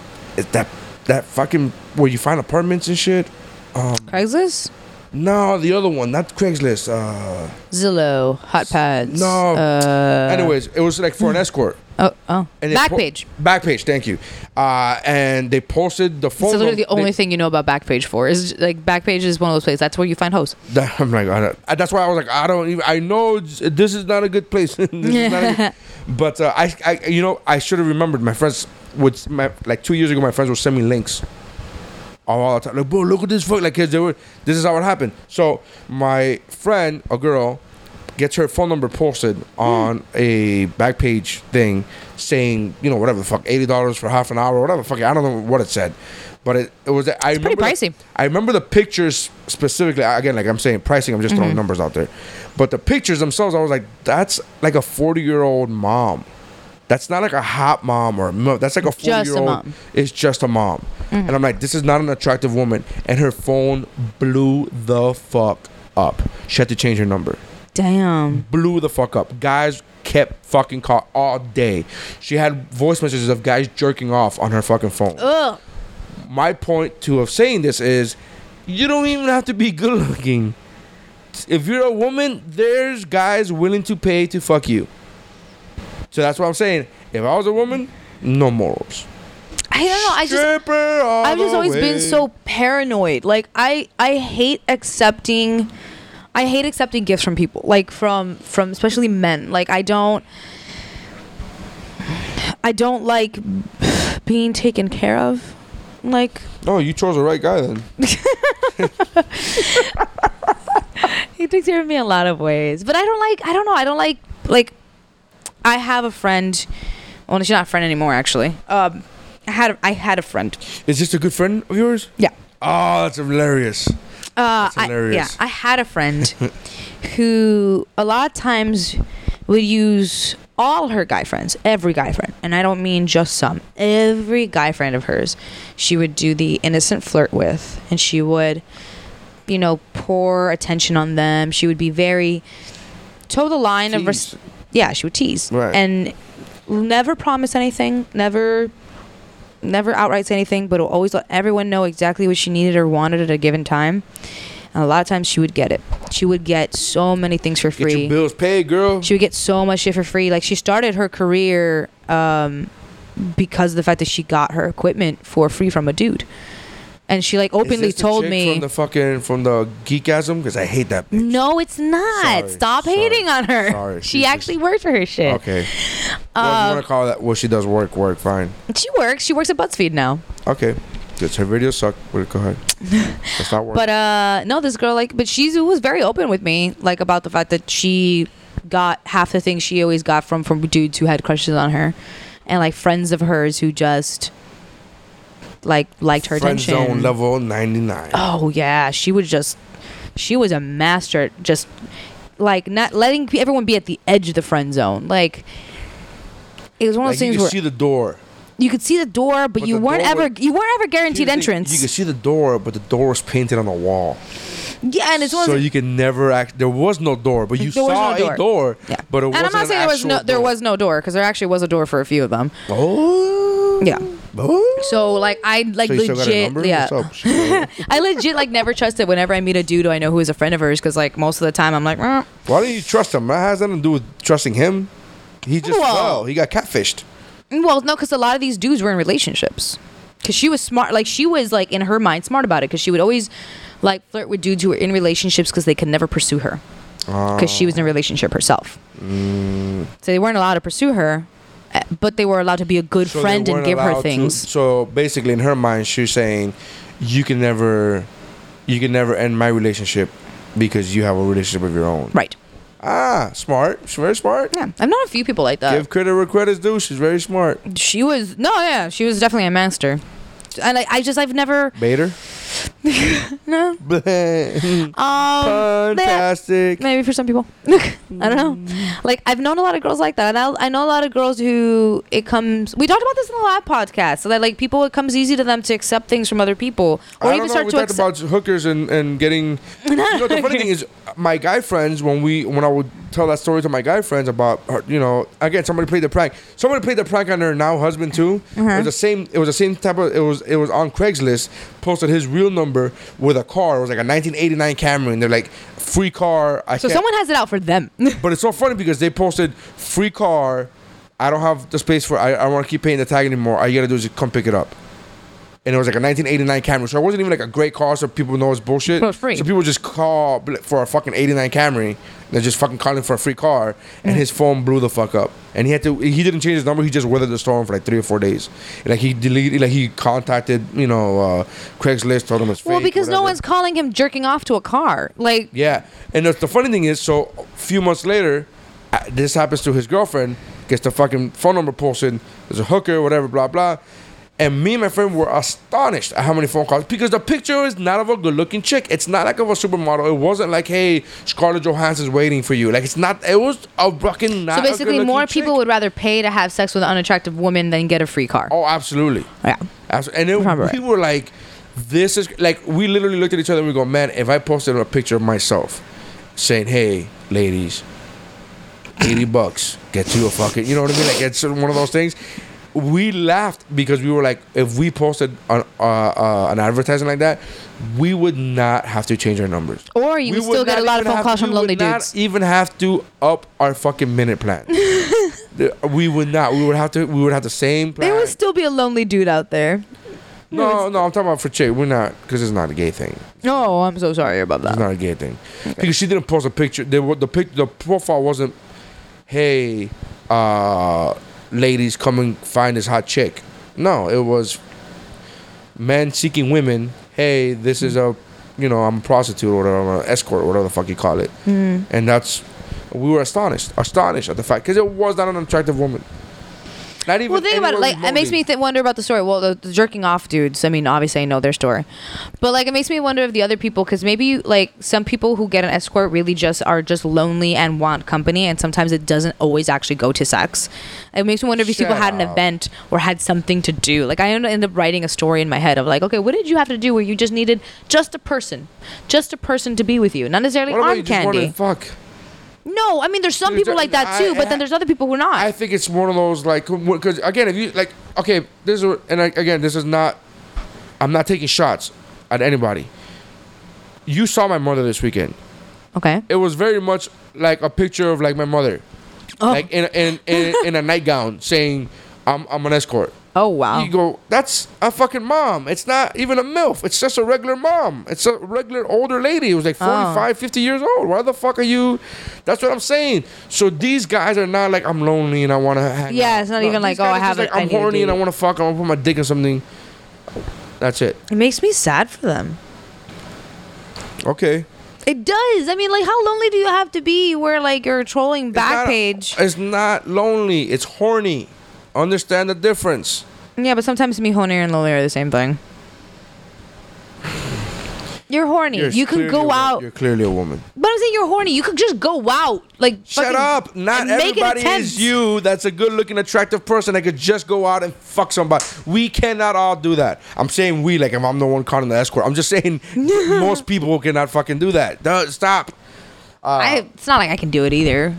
that that fucking where you find apartments and shit? Um, Craigslist, no, the other one, not Craigslist. Uh, Zillow, Hot Pads. no. Uh, Anyways, it was like for an escort. Oh, oh. And they po- Backpage. Backpage, thank you. Uh, and they posted the phone. So literally, the only they- thing you know about Backpage for is like Backpage is one of those places. That's where you find hosts. <laughs> That, I'm like, I don't- that's why I was like, I don't even. I know this is not a good place. <laughs> This is not a good- <laughs> but uh, I, I, you know, I should have remembered. My friends would, my, like two years ago, my friends would send me links. All the time, like, bro, look at this fuck. Like, 'cause they were, this is how it happened. So my friend, a girl, gets her phone number posted on a back page thing, saying, you know, whatever the fuck, eighty dollars for half an hour, whatever. the Fuck, I don't know what it said, but it, it was. I remember pretty the- pricey. I remember the pictures specifically. Again, like I'm saying, pricing. I'm just throwing Mm-hmm. numbers out there, but the pictures themselves, I was like, that's like a 40 year old mom. That's not like a hot mom or a mo- that's like a 40 Just a year old. mom. Mm-hmm. It's just a mom, and I'm like, this is not an attractive woman. And her phone blew the fuck up. She had to change her number. Damn. Blew the fuck up. Guys kept fucking call all day. She had voice messages of guys jerking off on her fucking phone Ugh. my point to of saying this is you don't even have to be good looking. If you're a woman, there's guys willing to pay to fuck you. So that's what I'm saying. If I was a woman, no morals. I don't know. I just I've just always been so paranoid. Like I I hate accepting I hate accepting gifts from people. Like from from especially men. Like I don't I don't like being taken care of. Like Oh, you chose the right guy then. <laughs> he takes care of me a lot of ways. But I don't like I don't know, I don't like like I have a friend well she's not a friend anymore actually. Um I had a, I had a friend. Is this a good friend of yours? Yeah. Oh, that's hilarious. Uh, That's I, hilarious. yeah, I had a friend <laughs> who a lot of times would use all her guy friends, every guy friend, and I don't mean just some, every guy friend of hers, she would do the innocent flirt with, and she would, you know, pour attention on them. She would be very toe the line of, res-. Yeah, she would tease, Right. and never promise anything, never never outright say anything, but always let everyone know exactly what she needed or wanted at a given time. And a lot of times she would get it. She would get so many things for Get your free. bills paid, girl. She would get so much shit for free. Like she started her career um, because of the fact that she got her equipment for free from a dude. And she like openly told me from the fucking from the geekasm because I hate that. bitch. no, it's not. Sorry, Stop sorry, hating on her. sorry, she Jesus. actually worked for her shit. Okay. well, want to call that Well, she does work, work fine. She works. She works at BuzzFeed now. Okay. Good. Her videos suck. But go ahead. <laughs> That's not work. But uh no, this girl like but she was very open with me like about the fact that she got half the things she always got from from dudes who had crushes on her and like friends of hers who just like liked her Friend attention. zone level 99. Oh yeah, she was just she was a master at just like not letting everyone be at the edge of the friend zone. Like it was one of like those you things can where see the door. you could see the door, but, But you the weren't door ever you weren't ever Here's guaranteed the thing, entrance. You can see the door, but the door was painted on the wall. yeah, and it's one of So those you can never act. There was no door, but you There was saw no a door. Yeah. But it and wasn't And I'm not an saying there was no there door. was no door because there actually was a door for a few of them. Oh. Yeah. Oh. So like I like So you still got her legit yeah. What's up? <laughs> She- I legit like never trusted whenever I meet a dude who I know who is a friend of hers because like most of the time I'm like "Eh." Why do you trust him? That has nothing to do with trusting him. He just Whoa. fell. He got catfished. Well, no, because a lot of these dudes were in relationships. Because she was smart, like she was like in her mind smart about it. Because she would always like flirt with dudes who were in relationships because they could never pursue her. Because she was in a relationship herself, Mm, so they weren't allowed to pursue her, but they were allowed to be a good so friend and give her allowed to- things. so basically, in her mind, she's saying, "You can never, you can never end my relationship because you have a relationship of your own." Right. Ah, smart. She's very smart. Yeah, I've known a few people like that. Give credit where credit's due. She's very smart. she was no, yeah, she was definitely a master. And I, I just I've never Bader. No <laughs> um Fantastic. maybe for some people <laughs> I don't know mm. like I've known a lot of girls like that and I, I know a lot of girls who it comes we talked about this in the lab podcast so that like people it comes easy to them to accept things from other people or I even don't know. start We to talked accept about hookers and, and getting. <laughs> you know, the funny thing is, my guy friends when we when I would tell that story to my guy friends about her, you know, again somebody played the prank. Somebody played the prank on her now husband too. It uh-huh. was the same. It was the same type of. It was it was on Craigslist. Posted his real number with a car. It was like a 1989 Camry, and they're like free car. I so can't- someone has it out for them <laughs> But it's so funny because they posted free car. I don't have the space for. I, I want to keep paying the tag anymore. All you gotta do is come pick it up. And it was like a 1989 Camry, so it wasn't even like a great car, so people know it's bullshit. It was free. So people just call for a fucking 89 Camry. They're just fucking calling for a free car, and his phone blew the fuck up. And he had to. He didn't change his number. He just weathered the storm for like three or four days. Like he deleted. Like he contacted, you know, uh, Craigslist, told him it's fake. well because no one's calling him jerking off to a car like Yeah, and the, the funny thing is, so a few months later, uh, this happens to his girlfriend. Gets the fucking phone number posted. There's a hooker, whatever, blah blah. And me and my friend were astonished at how many phone calls because the picture is not of a good-looking chick. It's not like of a supermodel. It wasn't like, hey, Scarlett Johansson's waiting for you. Like it's not. It was a fucking not. so basically more chick. people would rather pay to have sex with an unattractive woman than get a free car Oh, absolutely. yeah Absolutely. And then we were like, this is like, we literally looked at each other and we go, man, if I posted a picture of myself saying, hey, ladies, 80 bucks, get you a fucking, you know what I mean? Like, it's one of those things. We laughed because we were like, if we posted an, uh, uh, an advertising like that, we would not have to change our numbers. or you We would still get a lot of phone calls from we lonely would not dudes even have to up our fucking minute plan. <laughs> We would not. We would have to. We would have the same plan. there would still be a lonely dude out there No, no, I'm talking about for chick. We're not because it's not a gay thing. Oh, I'm so sorry about that. It's not a gay thing because she didn't post a picture. They were the pic. The profile wasn't, "Hey, uh, ladies, come and find this hot chick." No, it was men seeking women. Hey, this is a, you know, I'm a prostitute or whatever, I'm an escort or whatever the fuck you call it. Hmm. And that's, we were astonished, astonished at the fact because it was not an attractive woman. Not even. Well, think about it. Like, it makes me th- wonder about the story. Well, the, the jerking off dudes. I mean, obviously, I know their story, but like, it makes me wonder if the other people, because maybe like some people who get an escort really just are just lonely and want company, and sometimes it doesn't always actually go to sex. It makes me wonder if these people had an event or had something to do. Like, I end up writing a story in my head of like, okay, what did you have to do where you just needed just a person, just a person to be with you, not necessarily What arm you just wanted candy. fuck? No, I mean, there's some people like that I- too, but then there's other people who are not. I think it's one of those like because again, if you like, okay, this is and I, again, this is not. I'm not taking shots at anybody. You saw my mother this weekend. okay. It was very much like a picture of like my mother, Oh. like in in, in in a nightgown, saying, "I'm I'm an escort." Oh wow. You go, that's a fucking mom. It's not even a MILF. It's just a regular mom. It's a regular older lady. It was like Oh. 45, 50 years old. Why the fuck are you? That's what I'm saying. So these guys are not like, I'm lonely and I want to hang Yeah, out. it's not even like, oh, I have like, I'm horny and I want to fuck. I want to put my dick in something. That's it. It makes me sad for them. Okay. It does. I mean, like, how lonely do you have to be where, like, you're trolling It's not- Backpage? It's not lonely. It's horny. Understand the difference. yeah, but sometimes me, horny, and lonely are the same thing. You're horny. You're you can go out. You're clearly a woman. But I'm saying you're horny. You could just go out. Like, Shut up! Not and make it everybody is you. That's a good-looking, attractive person that could just go out and fuck somebody. We cannot all do that. I'm saying we, like if I'm the one calling the escort. I'm just saying <laughs> most people cannot fucking do that. Stop. Uh, I, it's not like I can do it either.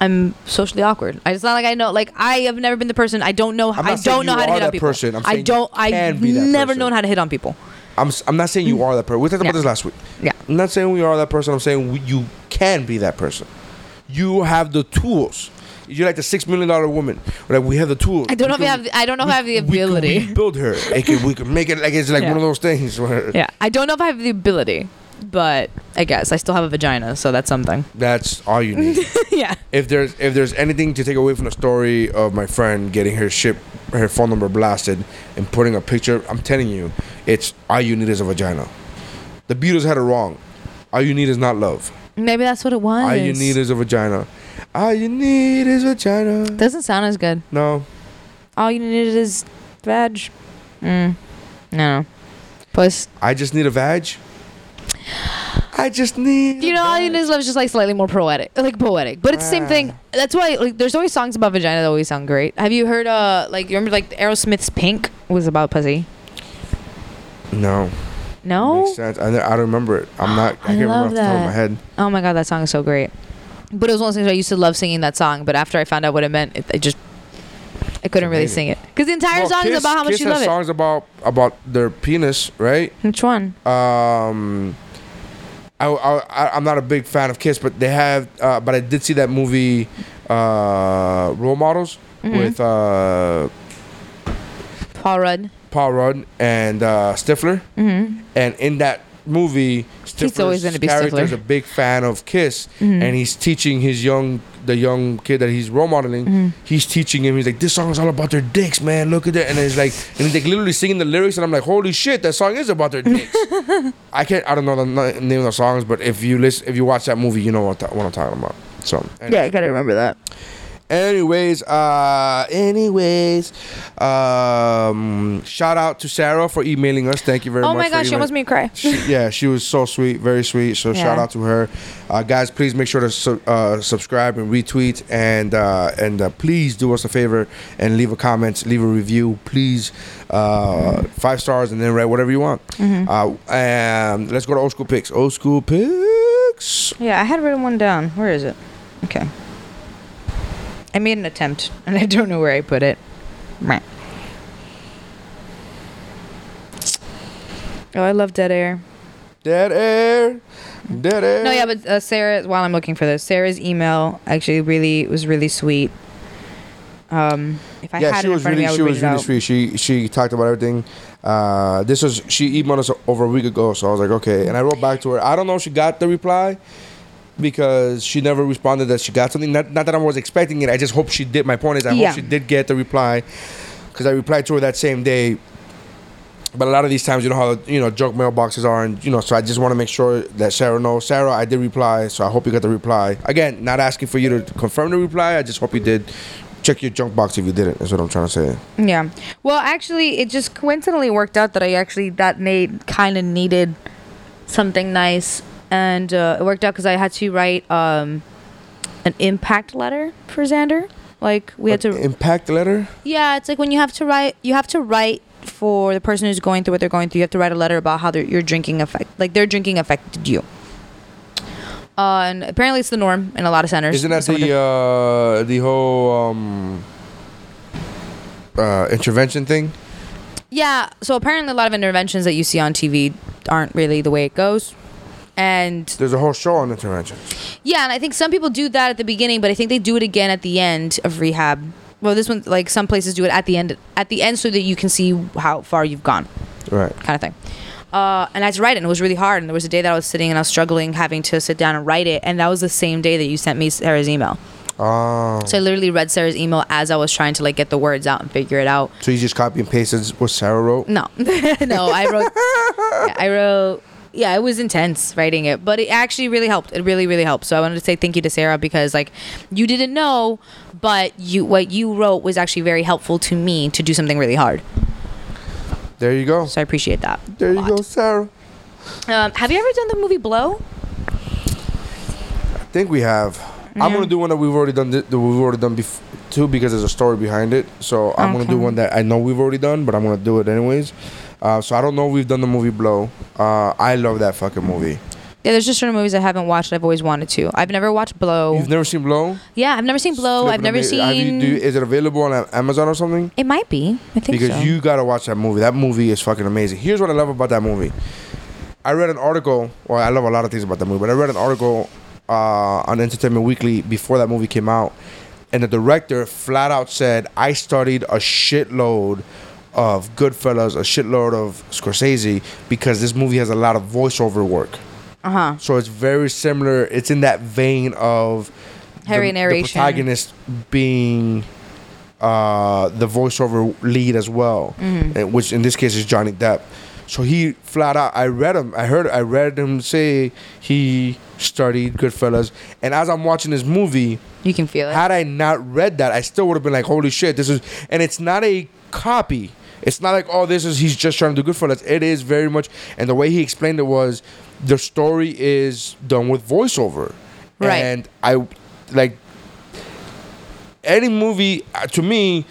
I'm socially awkward. I- It's not like I know. Like I have never been the person. I don't know. I'm I don't know how to hit on people. person. I'm I don't. I never person. known how to hit on people. I'm, I'm not saying you are that person. We talked about Yeah. this last week. Yeah. I'm not saying we are that person. I'm saying we, you can be that person. You have the tools. You're like the six million dollar woman. Like we have the tools. I don't know We if I can- have. I don't know if I have the ability. we can rebuild her. It can, we can make it like it's like Yeah. one of those things where Yeah, I don't know if I have the ability, but I guess I still have a vagina, so that's something. that's all you need. <laughs> yeah. if there's if there's anything to take away from the story of my friend getting her ship her phone number blasted and putting a picture, I'm telling you, it's all you need is a vagina. The Beatles had it wrong. All you need is not love. Maybe that's what it was. All you need is a vagina. All you need is vagina. Doesn't sound as good. No. All you need is veg. Mm. No. Puss. I just need a vag. I just need. You know, all you need is love is just like slightly more poetic, like poetic. But it's the same thing. That's why, like, there's always songs about vagina that always sound great. Have you heard, uh, like, you remember, like, Aerosmith's "Pink" was about pussy? No. No. Makes sense. I, I don't remember it. I'm not. I, <gasps> can't remember off the top of my head. Oh my god, that song is so great. But it was one of those things where I used to love singing that song. But after I found out what it meant, it, I just I couldn't really amazing. sing it because the entire Well, song is about how much Kiss you has love it. songs about about their penis, right? Which one? Um, I, I I'm not a big fan of Kiss, but they have. Uh, but I did see that movie, uh, Role Models, Mhm. with uh, Paul Rudd. Paul Rudd and uh, Stifler. Mhm. And in that movie, He's always Stifler's gonna be character is a big fan of Kiss, Mhm. and he's teaching his young the young kid that he's role modeling. Mhm. He's teaching him. He's like, "This song is all about their dicks, man. Look at that." And it's like, and he's like literally singing the lyrics, and I'm like, "Holy shit, that song is about their dicks." <laughs> I can't. I don't know the name of the songs, but if you listen, if you watch that movie, you know what, what I'm talking about. So Yeah, I gotta remember that. Anyways, uh, anyways, um, shout out to Sarah for emailing us. Thank you very Oh much. Oh my gosh, she almost made me cry. <laughs> She- yeah, she was so sweet, very sweet. So shout out to her, uh, guys. Please make sure to su- uh, subscribe and retweet, and uh, and uh, please do us a favor and leave a comment, leave a review, please. Uh, five stars, and then write whatever you want. Mhm. Uh, and let's go to old school picks. Old school picks. Yeah, I had written one down. Where is it? Okay. I made an attempt, and I don't know where I put it. Meh. Oh, I love dead air. Dead air. Dead air. No, yeah, but uh, Sarah. While I'm looking for this, Sarah's email actually really was really sweet. Um, if I yeah, had she it in was front really of me, I she would was it really out. sweet. She she talked about everything. Uh, this was she emailed us over a week ago, so I was like, okay. And I wrote back to her. I don't know if she got the reply because she never responded that she got something. Not, not that I was expecting it. I just hope she did. My point is, I Yeah. hope she did get the reply because I replied to her that same day. But a lot of these times, you know how you know junk mailboxes are, and you know, so I just want to make sure that Sarah knows. Sarah, I did reply, so I hope you got the reply. Again, not asking for you to confirm the reply. I just hope you did. Check your junk box if you didn't. That's what I'm trying to say. Yeah. Well, actually, it just coincidentally worked out that I actually that made kind of needed something nice, and uh, it worked out because I had to write um, an impact letter for Xander. Like we had to. Impact letter. Yeah, it's like when you have to write, you have to write for the person who's going through what they're going through. You have to write a letter about how their your drinking affect, like their drinking affected you. Uh, and apparently it's the norm in a lot of centers. Isn't that Someone the uh, the whole um, uh, intervention thing? Yeah, so apparently a lot of interventions that you see on TV aren't really the way it goes. And There's a whole show on intervention. yeah, and I think some people do that at the beginning, but I think they do it again at the end of rehab. Well, this one like some places do it at the end at the end so that you can see how far you've gone. Right. Kind of thing. Uh, and I had to write it, and it was really hard. And there was a day that I was sitting and I was struggling having to sit down and write it, and that was the same day that you sent me Sarah's email. Oh. So I literally read Sarah's email as I was trying to like get the words out and figure it out. So you just copy and pasted what Sarah wrote? No, <laughs> no, I wrote. yeah, <laughs> I wrote. Yeah, it was intense writing it, but it actually really helped. It really, really helped. So I wanted to say thank you to Sarah because like you didn't know, but you what you wrote was actually very helpful to me to do something really hard. There you go. So I appreciate that. There you go, Sarah. Um, have you ever done the movie Blow? I think we have. I'm gonna do one that we've already done. Th- that we've already done before too because there's a story behind it. So I'm gonna do one that I know we've already done, but I'm gonna do it anyways. Uh, so I don't know if we've done the movie Blow. Uh, I love that fucking movie. Yeah, there's just certain movies I haven't watched. I've always wanted to. I've never watched Blow. You've never seen Blow? yeah, I've never seen Blow. I've never ama- have you- seen. do you- is it available on Amazon or something? it might be. I think because so. you gotta watch that movie. That movie is fucking amazing. Here's what I love about that movie. I read an article. Well, I love a lot of things about that movie, but I read an article uh, on Entertainment Weekly before that movie came out, and the director flat out said, "I studied a shitload." Of Goodfellas, a shitload of Scorsese, because this movie has a lot of voiceover work. Uh huh. So it's very similar. It's in that vein of Harry the, narration. The protagonist being uh, the voiceover lead as well, Mhm. uh, which in this case is Johnny Depp. So he flat out. I read him. I heard. I read him say he studied Goodfellas, and as I'm watching this movie, you can feel it. Had I not read that, I still would have been like, "Holy shit, this is." And it's not a copy. It's not like, "Oh, this is he's just trying to do Goodfellas. It is very much, and the way he explained it was, the story is done with voiceover, Right. And I like any movie uh, to me.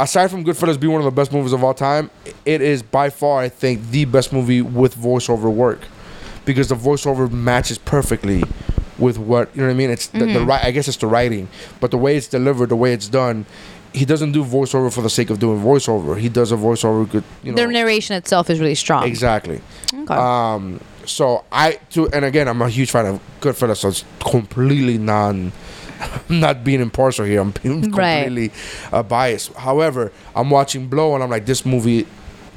Aside from Goodfellas being one of the best movies of all time, it is by far, I think, the best movie with voiceover work, because the voiceover matches perfectly with what you know what I mean. It's the, the Mhm. right. I guess it's the writing, but the way it's delivered, the way it's done, he doesn't do voiceover for the sake of doing voiceover. He does a voiceover good. You know, Their narration itself is really strong. Exactly. Okay. Um. So I to and again I'm a huge fan of Goodfellas, so it's completely non. I'm <laughs> not being impartial here. I'm being Right. completely uh, biased. However, I'm watching Blow and I'm like, this movie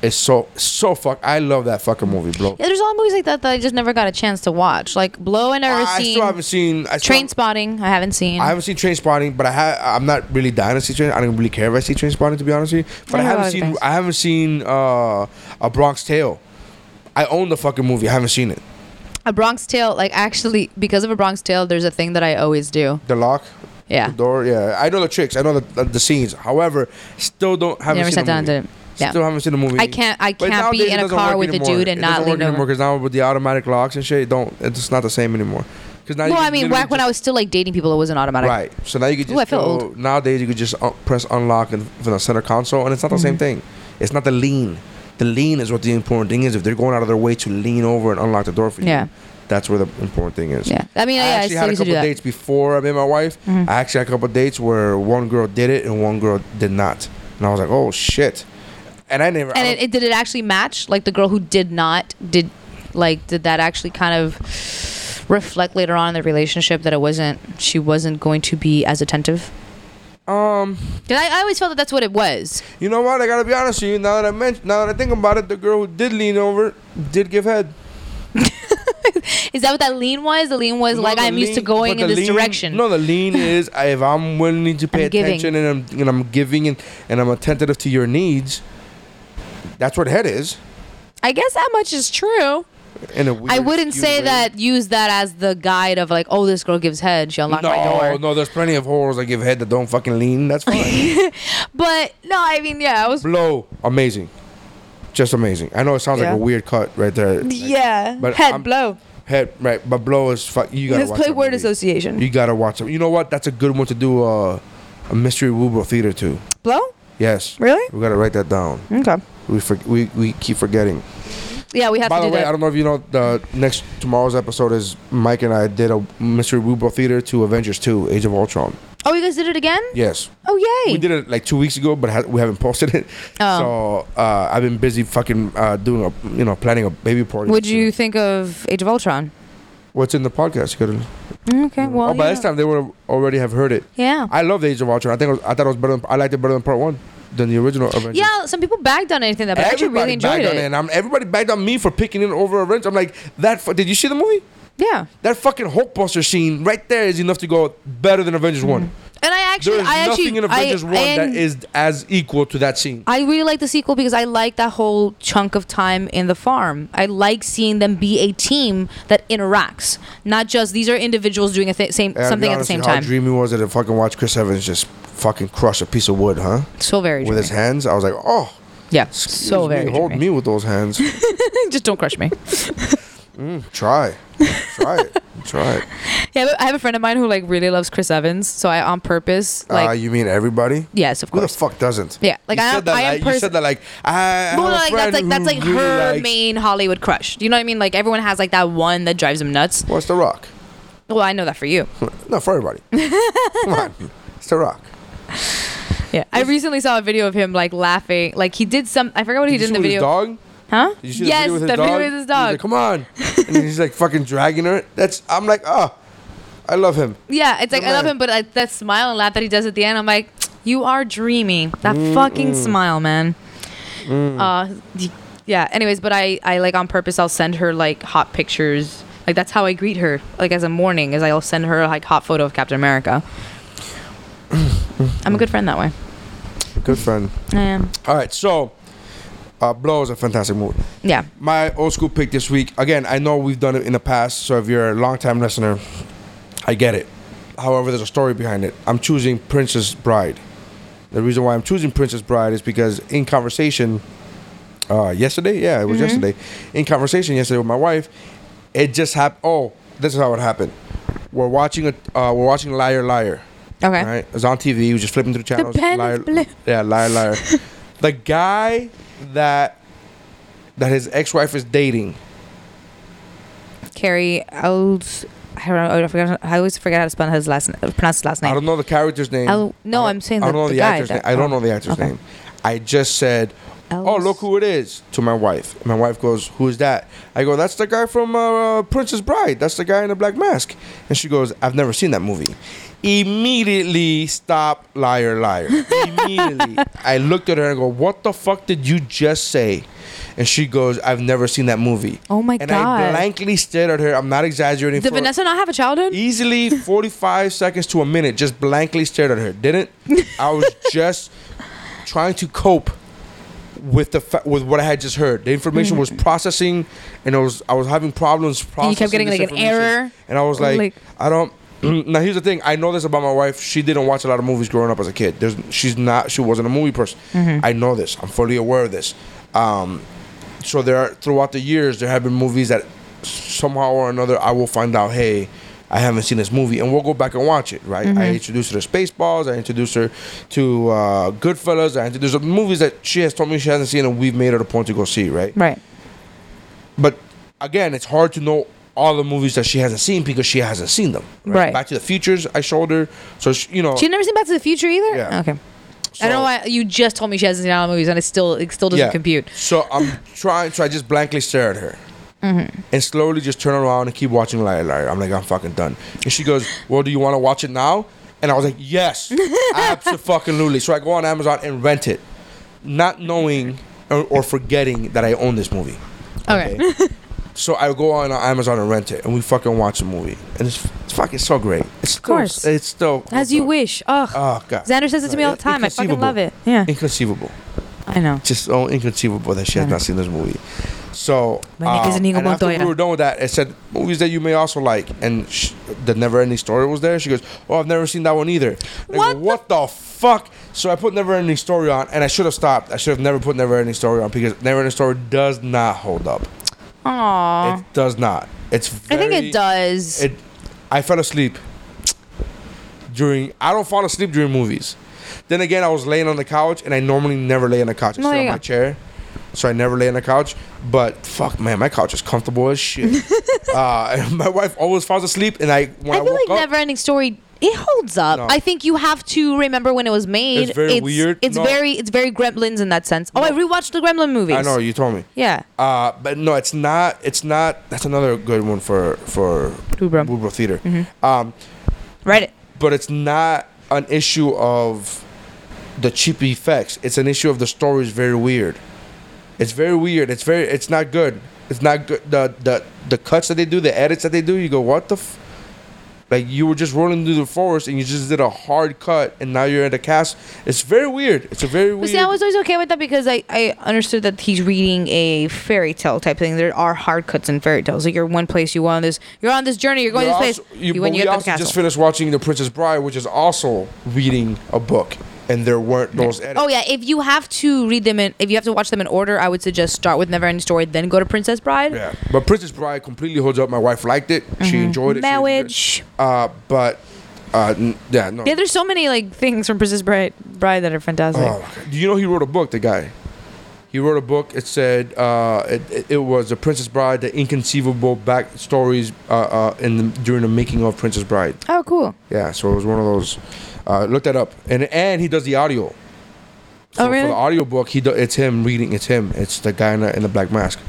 is so so fuck. I love that fucking movie, Blow. Yeah, there's a lot of movies like that that I just never got a chance to watch. Like Blow, I never I seen. still haven't seen. I still Train Spotting, I haven't seen. I haven't seen Trainspotting, but I have. I'm not really dying to see Train. I don't really care if I see Trainspotting, to be honest with you. But I, I haven't seen. things. I haven't seen uh, a Bronx Tale. I own the fucking movie. I haven't seen it. a Bronx Tale, like actually, because of a Bronx Tale, there's a thing that I always do. The lock. Yeah. The door. Yeah. I know the tricks. I know the the, the scenes. However, still don't haven't never seen sat down and did it. Yeah. Still haven't seen the movie. I can't. I But can't be in a car with anymore. a dude and it not work lean anymore over. because now with the automatic locks and shit, it don't. It's not the same anymore. Because now Well, I mean, back when I was still like dating people, it wasn't automatic. Right. So now you could just Ooh, I feel go- old. nowadays you could just uh, press unlock and from the center console, and it's not the same Mhm. thing. It's not the lean. The lean is what the important thing is. If they're going out of their way to lean over and unlock the door for you, Yeah. that's where the important thing is. Yeah. I mean, I yeah, actually still had a used to do couple dates before I met my wife. Mhm. I actually had a couple dates where one girl did it and one girl did not, and I was like, oh shit. And I never. And don't- it, it did it actually match? Like the girl who did not did, like did that actually kind of reflect later on in the relationship that it wasn't she wasn't going to be as attentive? Um, Cause I, I always felt that that's what it was. you know what? I gotta be honest with you. Now that I mention, now that I think about it, the girl who did lean over did give head. <laughs> Is that what that lean was? The lean was No, like I'm used to going in this lean- direction. No, the lean <laughs> is if I'm willing to pay I'm giving. attention and I'm and I'm giving and, and I'm attentive to your needs. That's what head is. I guess that much is true. In a I weird, I wouldn't skewed say way. that use that as the guide of like, oh, this girl gives head. She unlocked my No, door. no, there's plenty of whores that give head that don't fucking lean. That's <laughs> fine. But no, I mean, yeah, I was. Blow, amazing, just amazing. I know it sounds Yeah. like a weird cut right there. Yeah, but head I'm- blow. Head right, but blow is fuck. You gotta Let's watch play that word movie. association. You gotta watch it. You know what? That's a good one to do. Uh, a mystery Woobro theater too. Blow? Yes. Really? We gotta write that down. Okay. We for, we we keep forgetting. Yeah, we have By to the way, that. I don't know if you know the next tomorrow's episode is Mike and I did a mystery Woobro theater to Avengers 2: Age of Ultron. oh, you guys did it again? Yes. Oh, yay! We did it like two weeks ago, but ha- we haven't posted it. Oh. So uh, I've been busy fucking uh, doing a you know planning a baby party. What'd you think of Age of Ultron? What's in the podcast? You gotta, Mm, Okay, well, oh, by yeah. this time they would already have heard it. Yeah. I love the Age of Ultron. I think it was, I thought it was better. Than, I liked it better than Part One than the original Avengers. Yeah, some people bagged on anything that, but I actually really enjoyed it. it, and I'm, everybody bagged on me for picking it over Avengers. I'm like, that. Fu- did you see the movie? Yeah. That fucking Hulkbuster scene right there is enough to go better than Avengers One. And I actually, There is I nothing actually, in Avengers I, One that and is as equal to that scene. I really like the sequel because I like that whole chunk of time in the farm. I like seeing them be a team that interacts, not just these are individuals doing a th- same And I'll be something at the honest same with you, time. How dreamy was it to fucking watch Chris Evans just fucking crush a piece of wood, huh? So very with his hands. I was like, oh, yeah, excuse so me, very hold dreamy. me with those hands. <laughs> just don't crush me. <laughs> Mm, try, try it, try it. <laughs> Yeah, but I have a friend of mine who like really loves Chris Evans, so I on purpose like uh, you mean everybody? yes, of course. Who the course. fuck doesn't? Yeah, like you I, said that I am like, you said that like I. I Well, a like that's like that's like really her likes- main Hollywood crush. Do you know what I mean? Like everyone has like that one that drives them nuts. What's the Rock? Well, I know that for you. <laughs> No, for everybody. <laughs> Come on, it's the Rock. Yeah, I recently saw a video of him like laughing. Like he did some. I forgot what he Did did you in see the with video. his dog? Huh? Did you see yes, the video with his the dog? video with his He's dog. like, Come on, and he's like fucking dragging her. That's I'm like, oh, I love him. Yeah, it's like I love him, but I, that smile and laugh that he does at the end, I'm like, <tsk> you are dreamy. That Mm, fucking smile, man. Uh, yeah. Anyways, but I, I like on purpose. I'll send her like hot pictures. Like that's how I greet her. Like as a morning, is I'll send her like hot photo of Captain America. <clears throat> I'm a good friend that way. Good friend. I am. All right, so uh, Blow is a fantastic movie. Yeah. My old school pick this week. Again, I know we've done it in the past, so if you're a long-time listener, I get it. However, there's a story behind it. I'm choosing Princess Bride. The reason why I'm choosing Princess Bride is because in conversation uh, yesterday, yeah, it was yesterday. In conversation yesterday with my wife, it just happened. Oh, this is how it happened. We're watching a uh, we're watching Liar Liar. Okay. Right? It was on TV. We was just flipping through the channels. pen liar, is blue. Yeah, liar, liar. <laughs> the guy that that his ex-wife is dating. Cary Elwes. I don't know. I, I always forget how to spell his last. Pronounce his last name. I don't know the character's name. No, I don't- I'm saying I don't know the the, actor's name. I don't oh, know the actor's okay. name. I just said, "Oh, look who it is" to my wife. My wife goes, "Who is that?" I go, "That's the guy from uh, Princess Bride. That's the guy in the black mask." And she goes, "I've never seen that movie." Immediately stop, liar, liar. Immediately, <laughs> I looked at her and go, "What the fuck did you just say?" And she goes, "I've never seen that movie." Oh my god. and I blankly stared at her. I'm not exaggerating. Did Vanessa not have a childhood? easily <laughs> 45 seconds to a minute just blankly stared at her didn't i was <laughs> just trying to cope with the fa- with what i had just heard the information was processing and i was i was having problems processing Mm-hmm. you kept getting like an error. and i was like, Like- i don't now here's the thing. I know this about my wife. She didn't watch a lot of movies growing up as a kid. There's, she's not she wasn't a movie person. Mm-hmm. i know this. I'm fully aware of this. Um, so there are throughout the years there have been movies that somehow or another I will find out hey I haven't seen this movie. And we'll go back and watch it right? I introduced her to Spaceballs. I introduced her to uh, Goodfellas. I introduced her to movies that she has told me she hasn't seen and we've made it a point to go see right? Right. but again it's hard to know all the movies that she hasn't seen because she hasn't seen them Right. Back to the Futures I showed her so she, you know She never seen Back to the Future either. Yeah. Okay. I don't know why you just told me she hasn't seen all the movies, and it still it still doesn't compute. So I'm <laughs> trying, so I just blankly stare at her. Mm-hmm. And slowly just turn around and keep watching Liar Liar. I'm like, I'm fucking done. And she goes, Well, do you want to watch it now? And I was like, Yes, <laughs> absolutely. So I go on Amazon and rent it, not knowing or, or forgetting that I own this movie. Okay. <laughs> So I go on Amazon and rent it, and we fucking watch the movie, and it's, it's fucking so great. It's of course. it's still As you wish. Ugh. Oh god, Xander says it to me all the time. I fucking love it. Yeah. Inconceivable. I know. just so inconceivable that she has not seen this movie. So, um, Inigo and after we were done with that, it said movies that you may also like, and sh- the Never Ending Story was there. She goes, "Oh, I've never seen that one either." I go, What the what the fuck? So I put Never Ending Story on, and I should have stopped. I should have never put Never Ending Story on because Never Ending Story does not hold up. Aw. It does not. It's. Very, I think it does. It. I fell asleep during. I don't fall asleep during movies. Then again, I was laying on the couch, and I normally never lay on the couch. I No, sit on my chair, so I never lay on the couch. But fuck, man, my couch is comfortable as shit. <laughs> uh, <laughs> my wife always falls asleep, and I when I, I feel like up, Never Ending Story. It holds up. No. I think you have to remember when it was made. It's very weird. It's No. very it's very Gremlins in that sense. Oh, I rewatched the Gremlin movies. I know you told me. Yeah. Uh, but no, it's not. It's not. That's another good one for for. Bubra Theater. Mm-hmm. Um, Read it. but it's not an issue of the cheap effects. It's an issue of the story is very weird. It's very weird. It's very. It's not good. It's not good. The the the cuts that they do, the edits that they do. You go, what the. F-? Like you were just rolling through the forest and you just did a hard cut and now you're at the cast. It's very weird. It's a very But weird. see, I was always okay with that because I, I understood that he's reading a fairy tale type thing. There are hard cuts in fairy tales. Like you're one place, you on this, you're on this journey, you're going You're to this also- place. you- You, but when you we get to the also castle. just finished watching The Princess Bride, which is also reading a book, and there weren't those edits. Oh yeah, if you have to read them in, if you have to watch them in order, I would suggest start with Never Ending Story, then go to Princess Bride. Yeah, but Princess Bride completely holds up. My wife liked it. She enjoyed it. She enjoyed it. Marriage. Uh, but uh, n- yeah, no. Yeah, there's so many like things from Princess Bride, Bride that are fantastic. Oh. Do you know he wrote a book? The guy. He wrote a book. It said uh, it, it, it was the Princess Bride, the inconceivable backstories uh, uh, in the, during the making of Princess Bride. Oh, cool. Yeah, so it was one of those. Uh, look that up, and and he does the audio. So Oh, really? For the audio book, he do, it's him reading. It's him. It's the guy in the, in the black mask.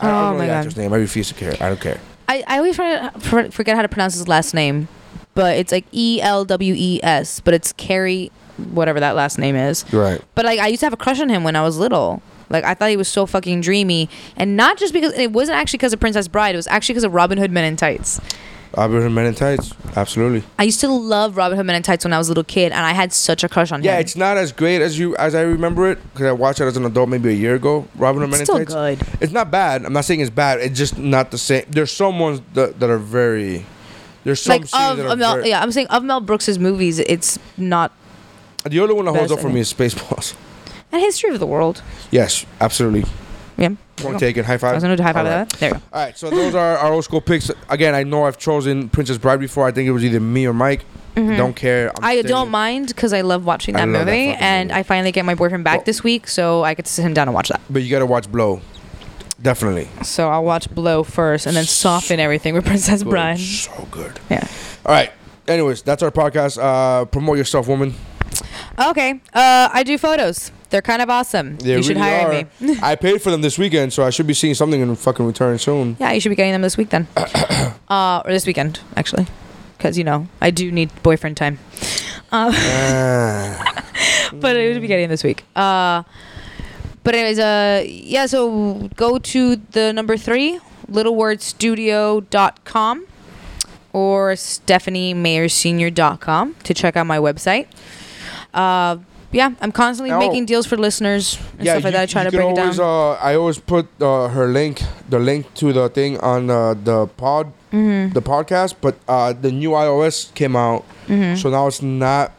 I don't Oh, know my the God. actor's name. I refuse to care. I don't care. I, I always forget, forget how to pronounce his last name. but it's like E L W E S, but it's Cary, whatever that last name is. Right. But like I used to have a crush on him when I was little. Like I thought he was so fucking dreamy, and not just because it wasn't actually because of Princess Bride. It was actually because of Robin Hood Men in Tights. Robin Hood Men in Tights. Absolutely. I used to love Robin Hood Men in Tights when I was a little kid, and I had such a crush on Yeah, him. Yeah, it's not as great as you as I remember it because I watched it as an adult maybe a year ago. Robin Hood Men in still Tights. good. It's not bad. I'm not saying it's bad. It's just not the same. There's some ones that, that are very. There's some like scenes of, that are Mel, very, yeah, I'm saying of Mel Brooks's movies, it's not. The only one that holds up for me is Spaceballs. And History of the World. Yes, absolutely. Yeah. Point taken. High five. I was gonna do high five All right. that. There you go. All right, so those are our old school picks. Again, I know I've chosen Princess Bride before. I think it was either me or Mike. Don't care. I'm Mm-hmm. I don't mind because I love watching I that love that movie, fucking and movie. I finally get my boyfriend back Well- this week, so I get to sit him down and watch that. But you gotta watch Blow. Definitely. So I'll watch Blow first, and then soften everything with Princess Good. Bride. So good. Yeah. All right. Anyways, that's our podcast. Uh, promote yourself, woman. Okay. Uh, I do photos. They're kind of awesome. They you should hire are. me. <laughs> I paid for them this weekend, so I should be seeing something in fucking return soon. Yeah, you should be getting them this week then. <coughs> uh, or this weekend, actually. Because, you know, I do need boyfriend time. Uh, <laughs> Ah. but I would be getting this week. Uh, but anyways, uh, yeah, so go to the number three, littlewordstudio.com or stephaniemayersenior.com to check out my website. Uh, yeah, I'm constantly Now- making deals for listeners and stuff like that. I try to can break it always, down. Uh, I always put uh, her link, the link to the thing on uh, the pod, Mm-hmm. the podcast. But uh, the new iOS came out, Mm-hmm. so now it's not.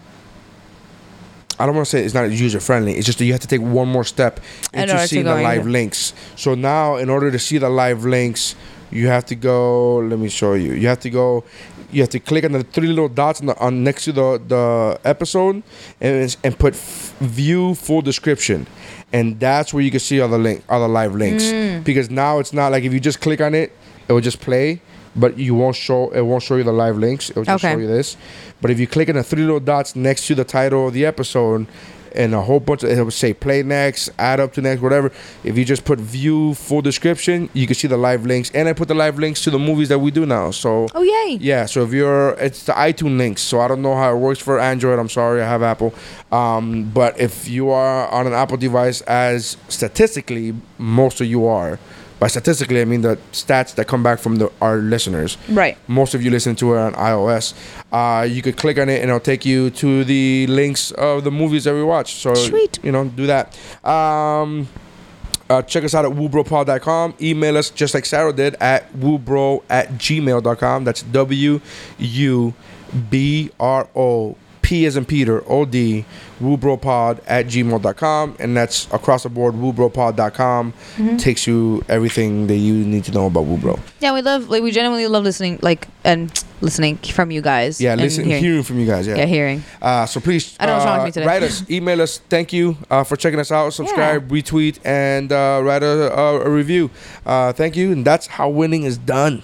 I don't want to say it's not user friendly. It's just that you have to take one more step In into order to seeing the live into- links. So now, in order to see the live links, you have to go. Let me show you. You have to go. You have to click on the three little dots on, the, on next to the the episode, and and put f- view full description, and that's where you can see all the link, all the live links. Mm. Because now it's not like if you just click on it, it will just play, but you won't show. It won't show you the live links. It will just Okay. show you this. But if you click on the three little dots next to the title of the episode, and a whole bunch of it will say play next, add up to next, whatever. If you just put view full description, you can see the live links, and I put the live links to the movies that we do now. So oh, yay. yeah, so if you're, it's the iTunes links. So I don't know how it works for Android. I'm sorry, I have Apple. Um, but if you are on an Apple device, as statistically most of you are, by statistically I mean the stats that come back from the, our listeners. Right. Most of you listen to it on iOS. Uh, you could click on it and it'll take you to the links of the movies that we watch. So Sweet. you know, do that. Um, uh, check us out at wubropod.com. Email us just like Sarah did at wubro at gmail.com. That's W U B R O P as in Peter, O D, wubropod at gmail.com. And that's across the board, wubropod.com. Mm-hmm. Takes you everything that you need to know about wubro. Yeah, we love, like, we genuinely love listening, like, and listening from you guys. Yeah, listening, hearing. hearing from you guys. Yeah. Yeah, hearing. Uh, so please, I don't know what's wrong with uh, me today. write us, email us. Thank you uh, for checking us out. Subscribe, retweet, and uh, write a, a, a review. Uh, thank you, and that's how winning is done.